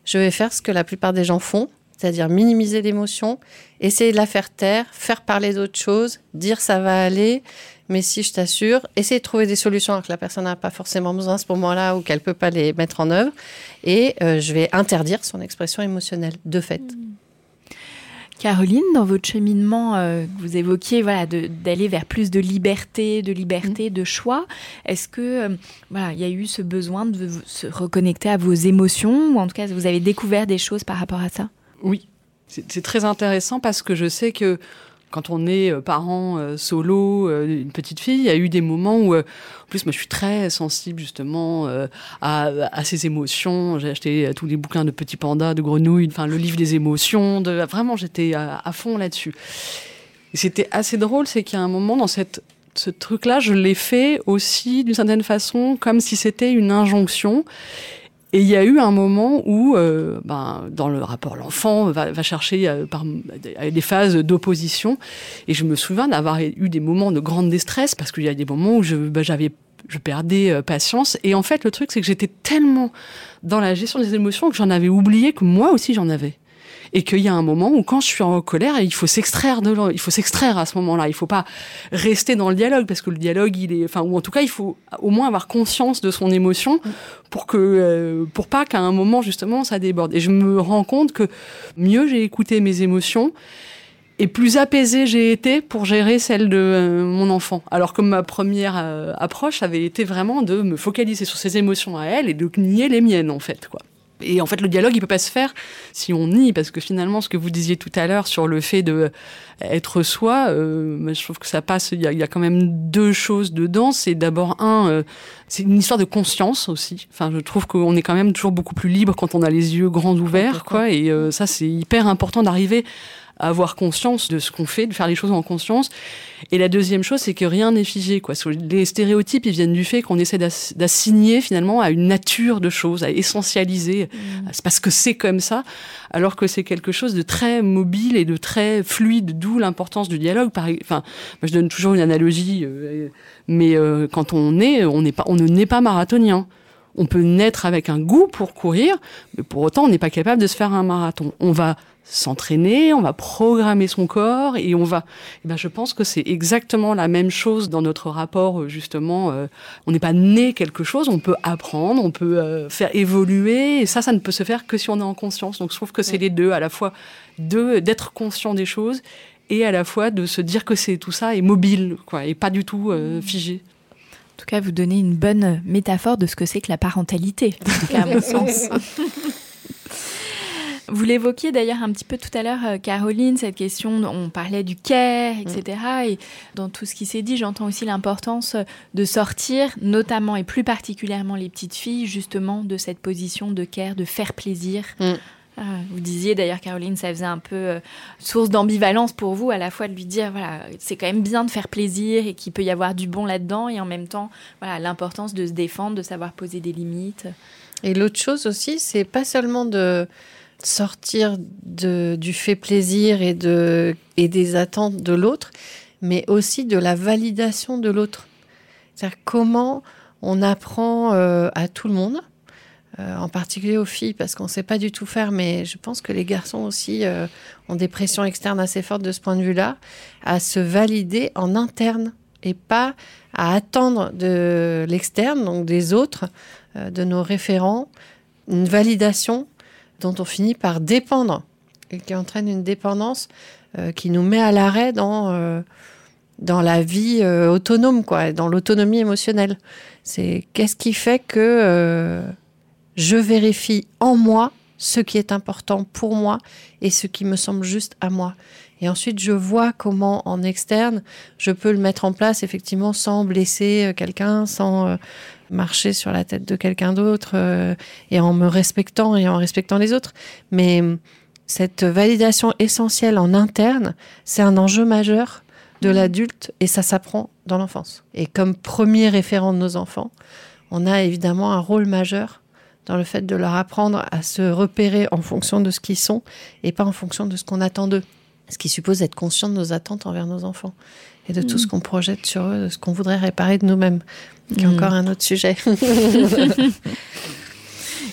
Speaker 2: je vais faire ce que la plupart des gens font, c'est-à-dire minimiser l'émotion, essayer de la faire taire, faire parler d'autres choses, dire ça va aller, mais si je t'assure, essayer de trouver des solutions alors que la personne n'a pas forcément besoin à ce moment-là ou qu'elle peut pas les mettre en œuvre, et euh, je vais interdire son expression émotionnelle, de fait.
Speaker 5: Caroline, dans votre cheminement, euh, vous évoquiez voilà, d'aller vers plus de liberté, de liberté, de choix. Est-ce que euh, voilà, il y a eu ce besoin de se reconnecter à vos émotions, ou en tout cas, vous avez découvert des choses par rapport à ça?
Speaker 1: Oui. C'est très intéressant parce que je sais que quand on est euh, parent euh, solo, euh, une petite fille, il y a eu des moments où, en plus, moi, je suis très sensible justement à, à ces émotions. J'ai acheté tous les bouquins de Petit Panda, de Grenouille, enfin le livre des émotions. De, vraiment, j'étais à, fond là-dessus. C'était assez drôle, c'est qu'il y a un moment dans ce truc-là, je l'ai fait aussi d'une certaine façon comme si c'était une injonction. Et il y a eu un moment où, euh, ben, dans le rapport, l'enfant va, chercher euh, par des phases d'opposition. Et je me souviens d'avoir eu des moments de grande détresse parce qu'il y a des moments où je, ben, j'avais, je perdais euh, patience. Et en fait, le truc, c'est que j'étais tellement dans la gestion des émotions que j'en avais oublié que moi aussi j'en avais et qu'il y a un moment où quand je suis en colère, il faut s'extraire de il faut s'extraire à ce moment-là. Il faut pas rester dans le dialogue parce que le dialogue, il est, enfin, ou en tout cas, il faut au moins avoir conscience de son émotion pour que, euh, pour pas qu'à un moment justement ça déborde. Et je me rends compte que mieux j'ai écouté mes émotions et plus apaisée j'ai été pour gérer celle de euh, mon enfant. Alors que ma première euh, approche avait été vraiment de me focaliser sur ses émotions à elle et de nier les miennes en fait, quoi. Et en fait, le dialogue, il peut pas se faire si on nie, parce que finalement, ce que vous disiez tout à l'heure sur le fait de être soi, euh, je trouve que ça passe. Il y, a, y a, quand même deux choses dedans. C'est d'abord un, euh, c'est une histoire de conscience aussi. Enfin, je trouve qu'on est quand même toujours beaucoup plus libre quand on a les yeux grands ouverts, quoi. Et euh, ça, c'est hyper important d'arriver avoir conscience de ce qu'on fait, de faire les choses en conscience. Et la deuxième chose, c'est que rien n'est figé. Quoi. Les stéréotypes, ils viennent du fait qu'on essaie d'assigner finalement à une nature de choses, à essentialiser. Mmh. C'est parce que c'est comme ça, alors que c'est quelque chose de très mobile et de très fluide, d'où l'importance du dialogue. Enfin, moi, je donne toujours une analogie, euh, mais euh, quand on est, on, n'est pas, on ne naît pas marathonien. On peut naître avec un goût pour courir, mais pour autant, on n'est pas capable de se faire un marathon. On va s'entraîner, on va programmer son corps et on va. Eh ben, je pense que c'est exactement la même chose dans notre rapport justement. Euh, on n'est pas né quelque chose, on peut apprendre, on peut euh, faire évoluer et ça, ça ne peut se faire que si on est en conscience. Donc je trouve que c'est les deux, à la fois d'être conscient des choses et à la fois de se dire que c'est tout ça est mobile, quoi, et pas du tout euh, figé.
Speaker 5: En tout cas, vous donnez une bonne métaphore de ce que c'est que la parentalité, en tout cas à mon sens. Vous l'évoquiez d'ailleurs un petit peu tout à l'heure, euh, Caroline, cette question, on parlait du care, etc. Mm. Et dans tout ce qui s'est dit, j'entends aussi l'importance de sortir, notamment et plus particulièrement les petites filles, justement, de cette position de care, de faire plaisir. Mm. Ah, vous disiez d'ailleurs, Caroline, ça faisait un peu euh, source d'ambivalence pour vous, à la fois de lui dire, voilà, c'est quand même bien de faire plaisir et qu'il peut y avoir du bon là-dedans, et en même temps, voilà, l'importance de se défendre, de savoir poser des limites.
Speaker 2: Et l'autre chose aussi, c'est pas seulement de sortir de, du fait plaisir et, de, et des attentes de l'autre, mais aussi de la validation de l'autre. C'est-à-dire comment on apprend euh, à tout le monde, euh, en particulier aux filles, parce qu'on ne sait pas du tout faire, mais je pense que les garçons aussi euh, ont des pressions externes assez fortes de ce point de vue-là, à se valider en interne et pas à attendre de l'externe, donc des autres, de nos référents, une validation dont on finit par dépendre et qui entraîne une dépendance euh, qui nous met à l'arrêt dans, euh, dans la vie euh, autonome, quoi, dans l'autonomie émotionnelle. C'est qu'est-ce qui fait que je vérifie en moi ce qui est important pour moi et ce qui me semble juste à moi. Et ensuite, je vois comment en externe, je peux le mettre en place effectivement sans blesser quelqu'un, sans marcher sur la tête de quelqu'un d'autre euh, et en me respectant et en respectant les autres. Mais euh, cette validation essentielle en interne, c'est un enjeu majeur de mmh. l'adulte et ça s'apprend dans l'enfance. Et comme premier référent de nos enfants, on a évidemment un rôle majeur dans le fait de leur apprendre à se repérer en fonction de ce qu'ils sont et pas en fonction de ce qu'on attend d'eux. Ce qui suppose être conscient de nos attentes envers nos enfants et de tout ce mm. qu'on projette sur eux, de ce qu'on voudrait réparer de nous-mêmes, qui est mm. encore un autre sujet.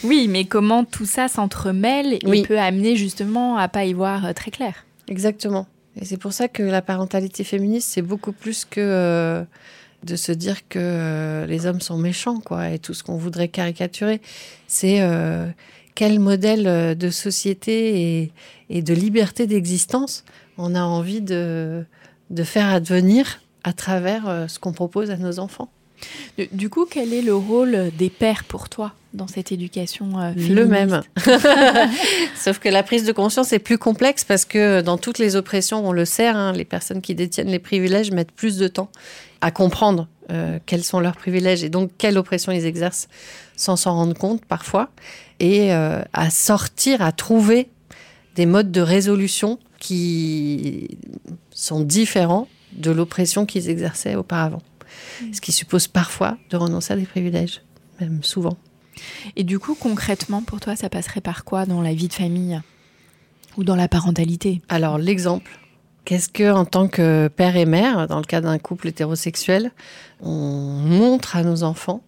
Speaker 5: oui, mais comment tout ça s'entremêle et peut amener justement à pas y voir euh, très clair?
Speaker 2: Exactement. Et c'est pour ça que la parentalité féministe, c'est beaucoup plus que euh, de se dire que euh, les hommes sont méchants, quoi, et tout ce qu'on voudrait caricaturer. C'est quel modèle de société et, de liberté d'existence on a envie de, faire advenir à travers euh, ce qu'on propose à nos enfants.
Speaker 5: Du, coup, quel est le rôle des pères pour toi dans cette éducation euh, féministe
Speaker 2: Le même. Sauf que la prise de conscience est plus complexe parce que dans toutes les oppressions, on le sait, hein, les personnes qui détiennent les privilèges mettent plus de temps à comprendre euh, quels sont leurs privilèges et donc quelle oppression ils exercent sans s'en rendre compte parfois et euh, à sortir, à trouver des modes de résolution qui sont différents de l'oppression qu'ils exerçaient auparavant. Ce qui suppose parfois de renoncer à des privilèges, même souvent.
Speaker 5: Et du coup, concrètement, pour toi, ça passerait par quoi dans la vie de famille ou dans la parentalité?
Speaker 2: Alors, l'exemple. Qu'est-ce que, en tant que père et mère, dans le cas d'un couple hétérosexuel, on montre à nos enfants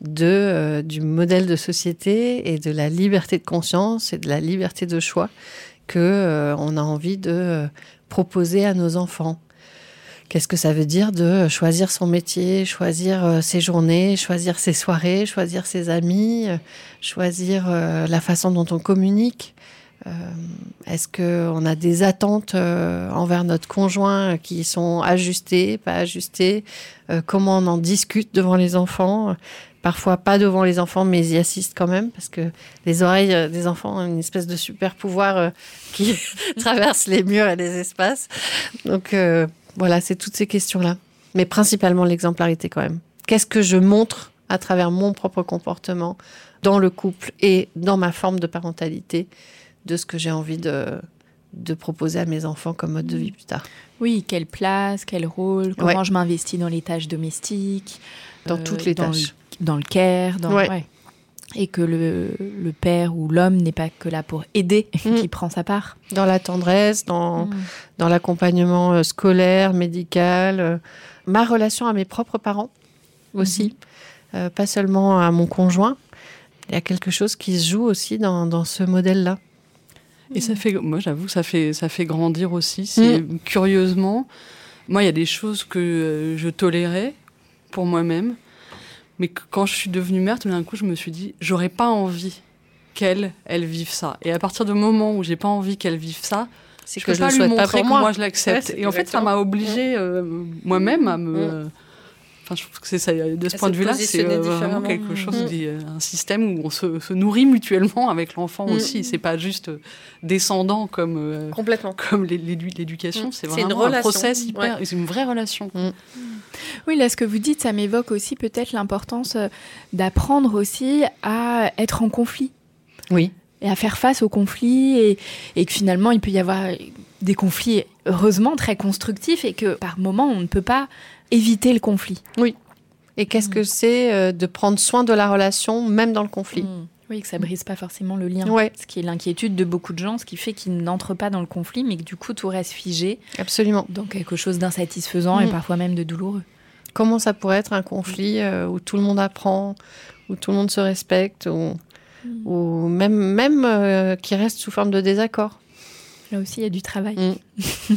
Speaker 2: de, euh, du modèle de société et de la liberté de conscience et de la liberté de choix que euh, on a envie de euh, proposer à nos enfants? Qu'est-ce que ça veut dire de choisir son métier, choisir euh, ses journées, choisir ses soirées, choisir ses amis, euh, choisir euh, la façon dont on communique? Est-ce qu'on a des attentes envers notre conjoint qui sont ajustées, pas ajustées? Comment on en discute devant les enfants? Parfois pas devant les enfants, mais ils y assistent quand même parce que les oreilles des enfants ont une espèce de super pouvoir qui traverse les murs et les espaces. Donc voilà, c'est toutes ces questions-là. Mais principalement l'exemplarité quand même. Qu'est-ce que je montre à travers mon propre comportement dans le couple et dans ma forme de parentalité de ce que j'ai envie de, de proposer à mes enfants comme mode de vie plus tard?
Speaker 5: Oui, quelle place, quel rôle, comment
Speaker 2: Ouais.
Speaker 5: je m'investis dans les tâches domestiques,
Speaker 2: Dans
Speaker 5: euh,
Speaker 2: toutes les
Speaker 5: dans
Speaker 2: tâches.
Speaker 5: le- dans le care, dans,
Speaker 2: Ouais.
Speaker 5: ouais. Et que le, le père ou l'homme n'est pas que là pour aider,
Speaker 2: Mm.
Speaker 5: qui prend sa part.
Speaker 2: Dans la tendresse, dans,
Speaker 5: Mm.
Speaker 2: dans l'accompagnement euh, scolaire, médical, euh, ma relation à mes propres parents aussi, Euh, pas seulement à mon conjoint. Il y a quelque chose qui se joue aussi dans, dans ce modèle-là.
Speaker 1: Et ça fait, moi j'avoue, ça fait, ça fait grandir aussi. C'est curieusement, moi il y a des choses que je tolérais pour moi-même, mais quand je suis devenue mère, tout d'un coup je me suis dit, j'aurais pas envie qu'elle, elle vive ça. Et à partir du moment où j'ai pas envie qu'elle vive ça,
Speaker 2: C'est
Speaker 1: je peux
Speaker 2: je
Speaker 1: pas lui
Speaker 2: pas
Speaker 1: montrer que
Speaker 2: moi.
Speaker 1: moi, je l'accepte.
Speaker 2: Ouais,
Speaker 1: et en fait, ça m'a obligée euh, moi-même à me.
Speaker 2: Mm.
Speaker 1: Enfin, je trouve que c'est ça. De ce
Speaker 2: À
Speaker 1: point de vue-là, c'est euh, vraiment quelque chose,
Speaker 2: Mm.
Speaker 1: dit, euh, un système où on se, se nourrit mutuellement avec l'enfant
Speaker 2: Mm.
Speaker 1: aussi. C'est pas juste euh, descendant comme. euh,
Speaker 2: Complètement.
Speaker 1: comme l'é- l'édu- l'éducation,
Speaker 2: Mm.
Speaker 1: c'est vraiment un
Speaker 2: relation.
Speaker 1: process hyper, c'est une vraie relation.
Speaker 5: Oui, là, ce que vous dites, ça m'évoque aussi peut-être l'importance d'apprendre aussi à être en conflit
Speaker 2: Oui.
Speaker 5: et à faire face aux conflits et, et que finalement, il peut y avoir des conflits, heureusement, très constructifs et que par moment, on ne peut pas éviter le conflit.
Speaker 2: Et qu'est-ce que c'est euh, de prendre soin de la relation, même dans le conflit
Speaker 5: Mm. Oui, que ça brise pas forcément le lien.
Speaker 2: Ouais.
Speaker 5: Ce qui est l'inquiétude de beaucoup de gens, ce qui fait qu'ils n'entrent pas dans le conflit, mais que du coup, tout reste figé
Speaker 2: Absolument.
Speaker 5: dans quelque chose d'insatisfaisant et
Speaker 2: Mm.
Speaker 5: parfois même de douloureux.
Speaker 2: Comment ça pourrait être un conflit euh, où tout le monde apprend, où tout le monde se respecte, ou, ou même, même euh, qui reste sous forme de désaccord?
Speaker 5: Là aussi, il y a du travail.
Speaker 2: Mm.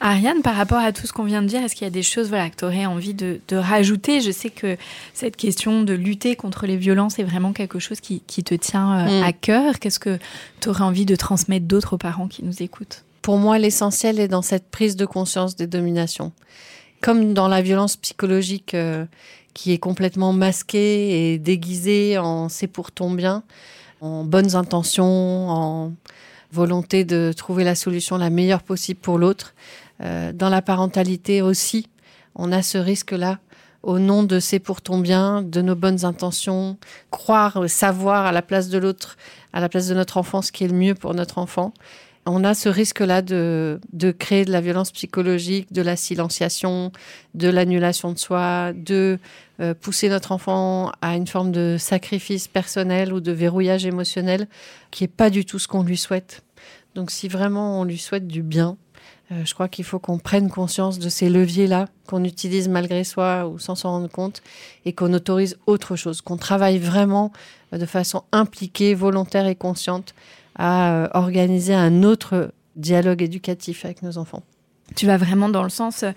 Speaker 5: Ariane, par rapport à tout ce qu'on vient de dire, est-ce qu'il y a des choses voilà, que tu aurais envie de, de rajouter? Je sais que cette question de lutter contre les violences est vraiment quelque chose qui, qui te tient euh,
Speaker 2: Mm.
Speaker 5: à cœur. Qu'est-ce que tu aurais envie de transmettre d'autres aux parents qui nous écoutent?
Speaker 2: Pour moi, l'essentiel est dans cette prise de conscience des dominations. Comme dans la violence psychologique euh, qui est complètement masquée et déguisée en c'est pour ton bien, en bonnes intentions, en volonté de trouver la solution la meilleure possible pour l'autre. Euh, dans la parentalité aussi, on a ce risque-là au nom de c'est pour ton bien, de nos bonnes intentions, croire, savoir à la place de l'autre, à la place de notre enfant ce qui est le mieux pour notre enfant. On a ce risque-là de, de créer de la violence psychologique, de la silenciation, de l'annulation de soi, de euh, pousser notre enfant à une forme de sacrifice personnel ou de verrouillage émotionnel qui n'est pas du tout ce qu'on lui souhaite. Donc si vraiment on lui souhaite du bien, euh, je crois qu'il faut qu'on prenne conscience de ces leviers-là, qu'on utilise malgré soi ou sans s'en rendre compte, et qu'on autorise autre chose, qu'on travaille vraiment euh, de façon impliquée, volontaire et consciente à euh, organiser un autre dialogue éducatif avec nos enfants.
Speaker 5: Tu vas vraiment dans le sens euh,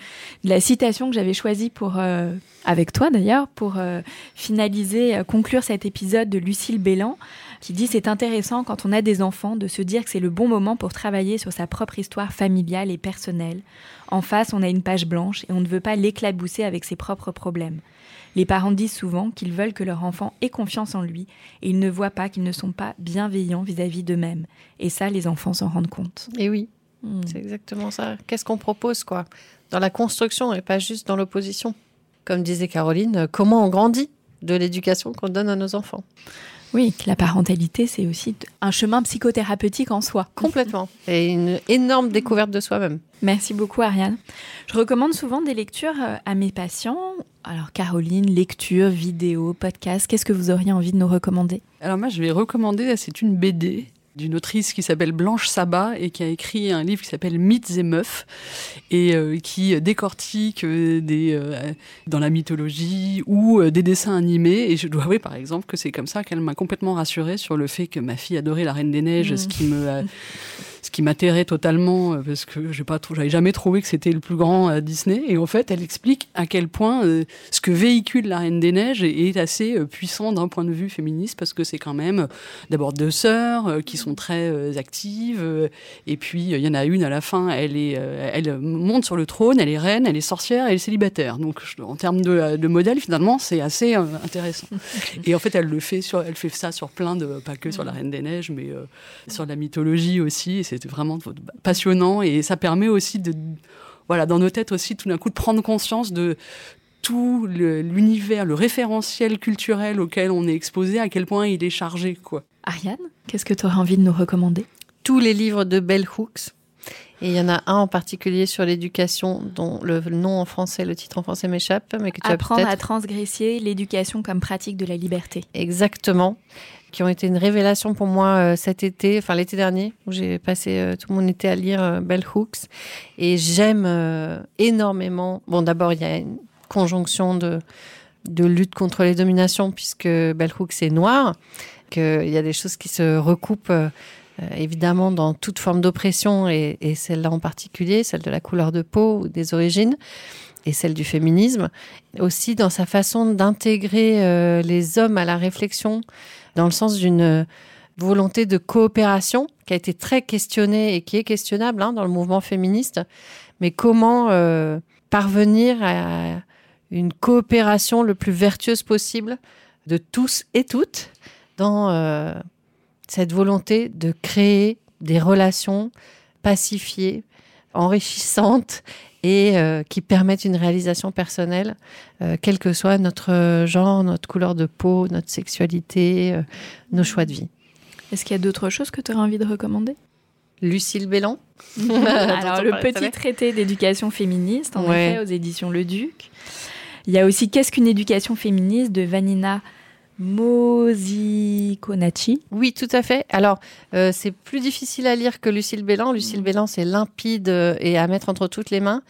Speaker 5: de la citation que j'avais choisie pour, euh, avec toi d'ailleurs, pour euh, finaliser, conclure cet épisode de Lucille Bélan, qui dit c'est intéressant quand on a des enfants de se dire que c'est le bon moment pour travailler sur sa propre histoire familiale et personnelle. En face, on a une page blanche et on ne veut pas l'éclabousser avec ses propres problèmes. Les parents disent souvent qu'ils veulent que leur enfant ait confiance en lui et ils ne voient pas qu'ils ne sont pas bienveillants vis-à-vis d'eux-mêmes. Et ça, les enfants s'en rendent compte.
Speaker 2: Et oui,
Speaker 5: Hmm.
Speaker 2: c'est exactement ça. Qu'est-ce qu'on propose, quoi? Dans la construction et pas juste dans l'opposition. Comme disait Caroline, comment on grandit de l'éducation qu'on donne à nos enfants?
Speaker 5: Oui, que la parentalité, c'est aussi un chemin psychothérapeutique en soi.
Speaker 2: Complètement. Et une énorme découverte de soi-même.
Speaker 5: Merci beaucoup, Ariane. Je recommande souvent des lectures euh, à mes patients. Alors, Caroline, lecture, vidéo, podcast, qu'est-ce que vous auriez envie de nous recommander?
Speaker 1: Alors moi, je vais recommander, c'est une BD d'une autrice qui s'appelle Blanche Sabat et qui a écrit un livre qui s'appelle Mythes et meufs et euh, qui décortique euh, des euh, dans la mythologie ou des dessins animés. Et je dois avouer par exemple que c'est comme ça qu'elle m'a complètement rassurée sur le fait que ma fille adorait la Reine des Neiges ce qui me ce qui m'atterrait totalement parce que j'ai pas j'avais jamais trouvé que c'était le plus grand Disney. Et en fait elle explique à quel point ce que véhicule la Reine des Neiges est, assez puissant d'un point de vue féministe parce que c'est quand même d'abord deux sœurs qui sont très euh, actives euh, et puis euh, il y en a une à la fin elle est elle monte sur le trône elle est reine elle est sorcière elle est célibataire. Donc en termes de, de modèle finalement c'est assez intéressant. Et en fait elle le fait sur elle fait ça sur plein de pas que sur la Reine des Neiges mais sur la mythologie aussi c'était vraiment passionnant et ça permet aussi de voilà dans nos têtes aussi tout d'un coup de prendre conscience de tout le- l'univers, le référentiel culturel auquel on est exposé, à quel point il est chargé, quoi.
Speaker 5: Ariane, qu'est-ce que tu aurais envie de nous recommander?
Speaker 2: Tous les livres de Bell Hooks. Et il y en a un en particulier sur l'éducation, dont le nom en français, le titre en français m'échappe, mais que tu as
Speaker 5: Apprendre
Speaker 2: peut-être
Speaker 5: à transgresser l'éducation comme pratique de la liberté.
Speaker 2: Exactement. Qui ont été une révélation pour moi euh, cet été, enfin l'été dernier, où j'ai passé euh, tout mon été à lire euh, Bell Hooks. Et j'aime énormément. Bon, d'abord, il y a une conjonction de, de lutte contre les dominations, puisque Bell Hooks est noir, qu'il y a des choses qui se recoupent. euh, évidemment dans toute forme d'oppression et, celle-là en particulier, celle de la couleur de peau ou des origines et celle du féminisme, aussi dans sa façon d'intégrer euh, les hommes à la réflexion dans le sens d'une volonté de coopération qui a été très questionnée et qui est questionnable hein, dans le mouvement féministe. Mais comment euh, parvenir à une coopération le plus vertueuse possible de tous et toutes dans euh, cette volonté de créer des relations pacifiées, enrichissantes et euh, qui permettent une réalisation personnelle, euh, quel que soit notre genre, notre couleur de peau, notre sexualité, euh, nos choix de vie.
Speaker 5: Est-ce qu'il y a d'autres choses que tu aurais envie de recommander?
Speaker 2: Lucille Bélan
Speaker 5: Alors,
Speaker 2: on
Speaker 5: le petit traité d'éducation féministe, en
Speaker 2: Ouais.
Speaker 5: effet, aux éditions Le Duc. Il y a aussi Qu'est-ce qu'une éducation féministe de Vanina Mosiconacci.
Speaker 2: Oui, tout à fait. Alors, euh, c'est plus difficile à lire que Lucille Bélan. Lucille Bélan, c'est limpide euh, et à mettre entre toutes les mains.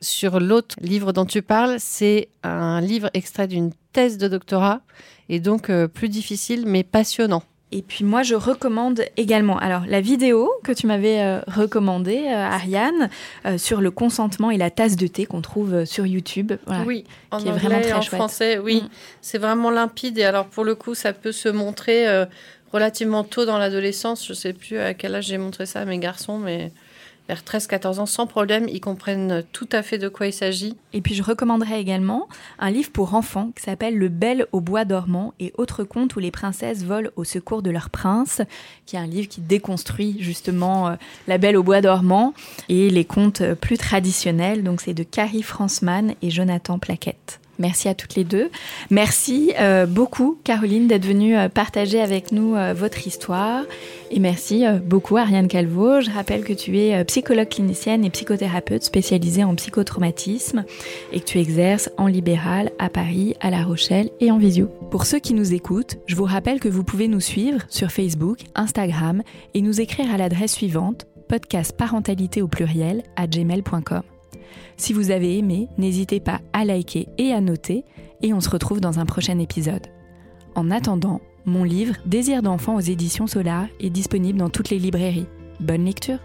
Speaker 2: Sur l'autre livre dont tu parles, c'est un livre extrait d'une thèse de doctorat et donc euh, plus difficile mais passionnant.
Speaker 5: Et puis moi, je recommande également alors la vidéo que tu m'avais euh, recommandée, euh, Ariane, euh, sur le consentement et la tasse de thé qu'on trouve sur YouTube. Voilà.
Speaker 2: Oui, en
Speaker 5: qui est
Speaker 2: anglais,
Speaker 5: vraiment très
Speaker 2: en
Speaker 5: chouette.
Speaker 2: français, oui.
Speaker 5: Mm.
Speaker 2: C'est vraiment limpide et alors pour le coup, ça peut se montrer relativement tôt dans l'adolescence. Je sais plus à quel âge j'ai montré ça à mes garçons, mais vers 13-14 ans, sans problème, ils comprennent tout à fait de quoi il s'agit.
Speaker 5: Et puis je recommanderais également un livre pour enfants qui s'appelle Le Bel au bois dormant et autres contes où les princesses volent au secours de leur prince, qui est un livre qui déconstruit justement euh, la Belle au bois dormant et les contes plus traditionnels. Donc c'est de Carrie Franzmann et Jonathan Plaquette. Merci à toutes les deux. Merci euh, beaucoup, Caroline, d'être venue euh, partager avec nous euh, votre histoire. Et merci beaucoup, Ariane Calvo. Je rappelle que tu es psychologue clinicienne et psychothérapeute spécialisée en psychotraumatisme et que tu exerces en libéral à Paris, à La Rochelle et en visio. Pour ceux qui nous écoutent, je vous rappelle que vous pouvez nous suivre sur Facebook, Instagram et nous écrire à l'adresse suivante podcast parentalité au pluriel à gmail.com. Si vous avez aimé, n'hésitez pas à liker et à noter et on se retrouve dans un prochain épisode. En attendant, mon livre Désir d'enfant aux éditions Solar est disponible dans toutes les librairies. Bonne lecture